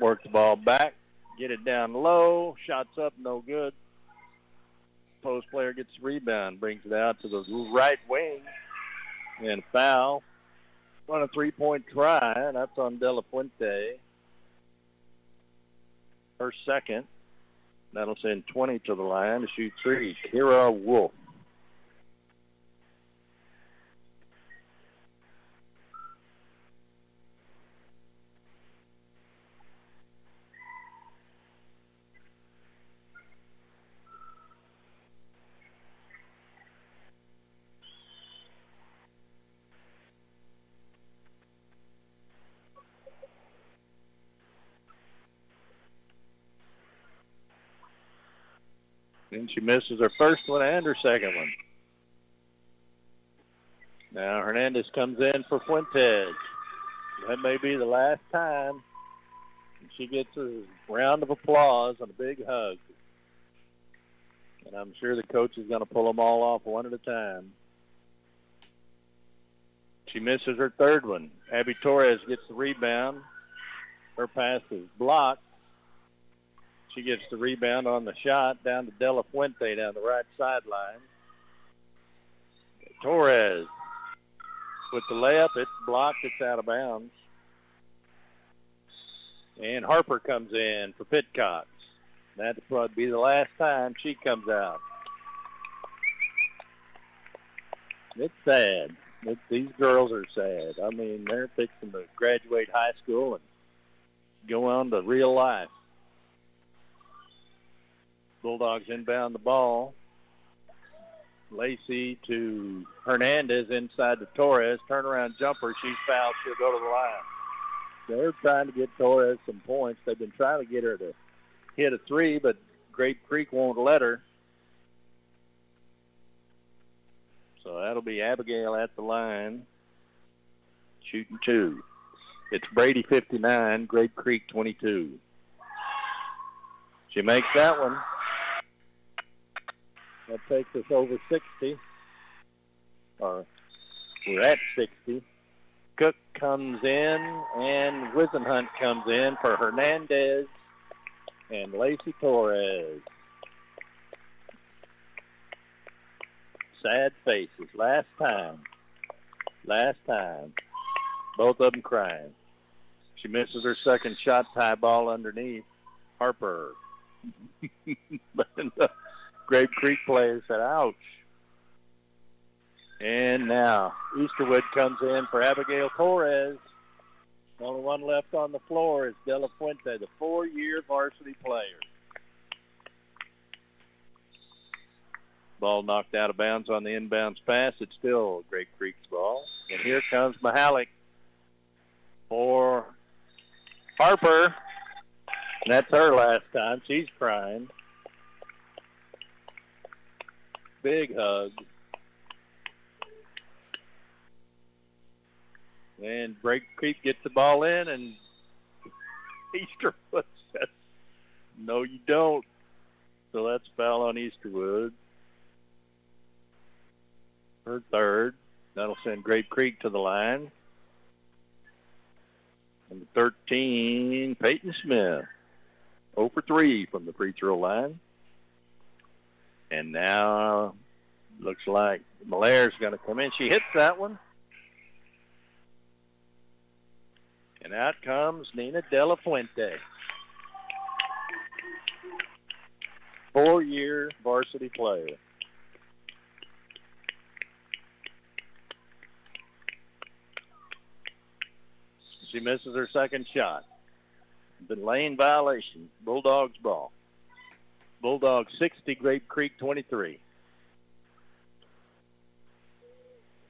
Work the ball back. Get it down low. Shots up, no good. post player gets the rebound, brings it out to the right wing, and foul on a three-point try, that's on De La Fuente. Her second. That'll send 20 to the line to shoot three. Kira Wolf. And she misses her first one and her second one. Now Hernandez comes in for Fuentes. That may be the last time. She gets a round of applause and a big hug. And I'm sure the coach is going to pull them all off one at a time. She misses her third one. Abby Torres gets the rebound. Her pass is blocked. She gets the rebound on the shot down to De La Fuente down the right sideline. Torres with the layup. It's blocked. It's out of bounds. And Harper comes in for Pitcox. That'll probably be the last time she comes out. It's sad. These girls are sad. I mean, they're fixing to graduate high school and go on to real life. Bulldogs inbound the ball. Lacey to Hernandez inside to Torres. Turnaround jumper. She's fouled. She'll go to the line. They're trying to get Torres some points. They've been trying to get her to hit a three, but Grape Creek won't let her. So that'll be Abigail at the line, shooting two. It's Brady 59, Grape Creek 22. She makes that one. That takes us over 60. Or we're at 60. Cook comes in and Whisenhunt comes in for Hernandez and Lacey Torres. Sad faces. Last time. Last time. Both of them crying. She misses her second shot tie ball underneath. Harper. <laughs> Uh, Grape Creek players said, ouch. And now Easterwood comes in for Abigail Torres. Only one left on the floor is De La Fuente, the four-year varsity player. Ball knocked out of bounds on the inbounds pass. It's still Grape Creek's ball. And here comes Mahalik for Harper. And That's her last time. She's crying. Big hug. And Grape Creek gets the ball in, and <laughs> Easterwood says, no, you don't. So that's foul on Easterwood. Her third. That'll send Grape Creek to the line. And 13, Peyton Smith. 0 for 3 from the free throw line. And now looks like Malaire's going to come in. She hits that one. And out comes Nina De La Fuente. Four-year varsity player. She misses her second shot. The lane violation. Bulldogs ball. Bulldogs 60, Grape Creek 23.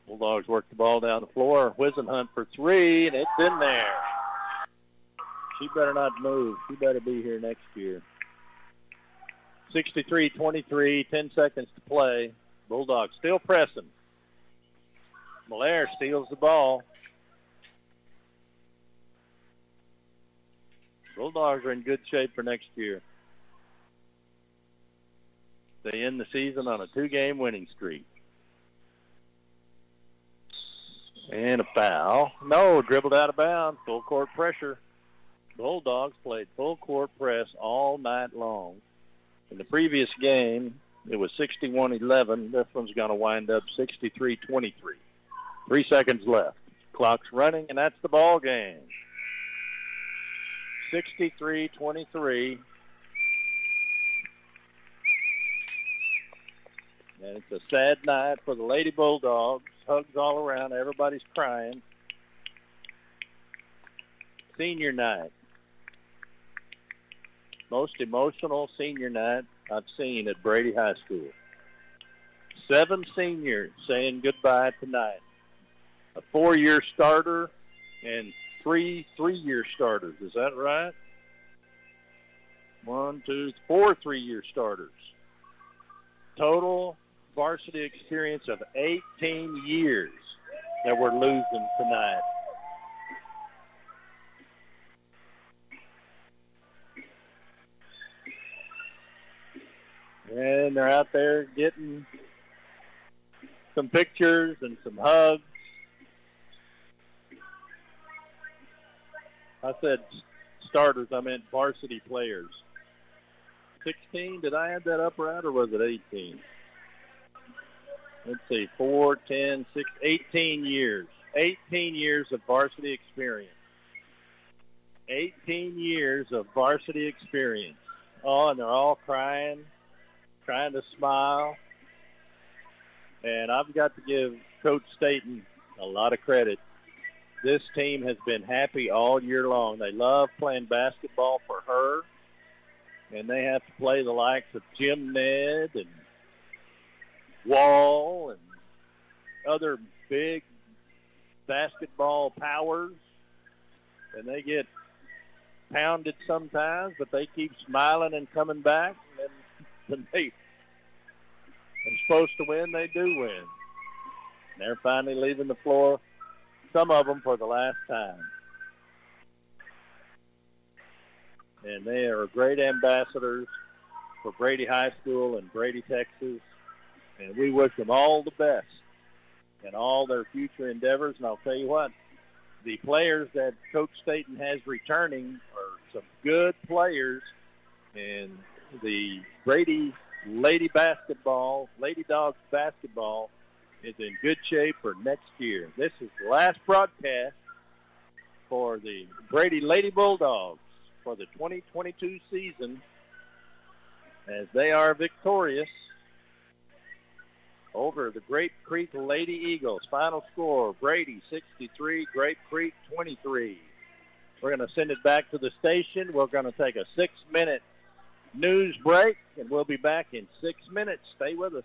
Bulldogs work the ball down the floor. Whisenhunt for three, and it's in there. She better not move. She better be here next year. 63-23, 10 seconds to play. Bulldogs still pressing. Malaire steals the ball. Bulldogs are in good shape for next year. They end the season on a two-game winning streak. And a foul. No, dribbled out of bounds. Full court pressure. Bulldogs played full court press all night long. In the previous game, It was 61-11. This one's going to wind up 63-23. Three seconds left. Clock's running, and that's the ball game. 63-23. And it's a sad night for the Lady Bulldogs. Hugs all around. Everybody's crying. Senior night. Most emotional senior night I've seen at Brady High School. Seven seniors saying goodbye tonight. A four-year starter and three three-year starters. Is that right? One, two, four three-year starters. Total varsity experience of 18 years that we're losing tonight. And they're out there getting some pictures and some hugs. I said starters, I meant varsity players. 16, did I add that up right or was it 18? Let's see, 4, 10, 6, 18 years. 18 years of varsity experience. 18 years of varsity experience. Oh, and they're all crying trying to smile. And I've got to give Coach Staten a lot of credit. This team has been happy all year long. They love playing basketball for her. And they have to play the likes of Jim Ned and Wall and other big basketball powers. And they get pounded sometimes, but they keep smiling and coming back. And when they are supposed to win, they do win. They're finally leaving the floor, some of them for the last time. And they are great ambassadors for Brady High School and Brady, Texas. And we wish them all the best in all their future endeavors. And I'll tell you what, the players that Coach Staten has returning are some good players. And the Brady Lady Basketball, Lady Dogs Basketball is in good shape for next year. This is the last broadcast for the Brady Lady Bulldogs for the 2022 season as they are victorious over the Grape Creek Lady Eagles. Final score, Brady 63, Grape Creek 23. We're going to send it back to the station. We're going to take a six-minute news break, and we'll be back in six minutes. Stay with us.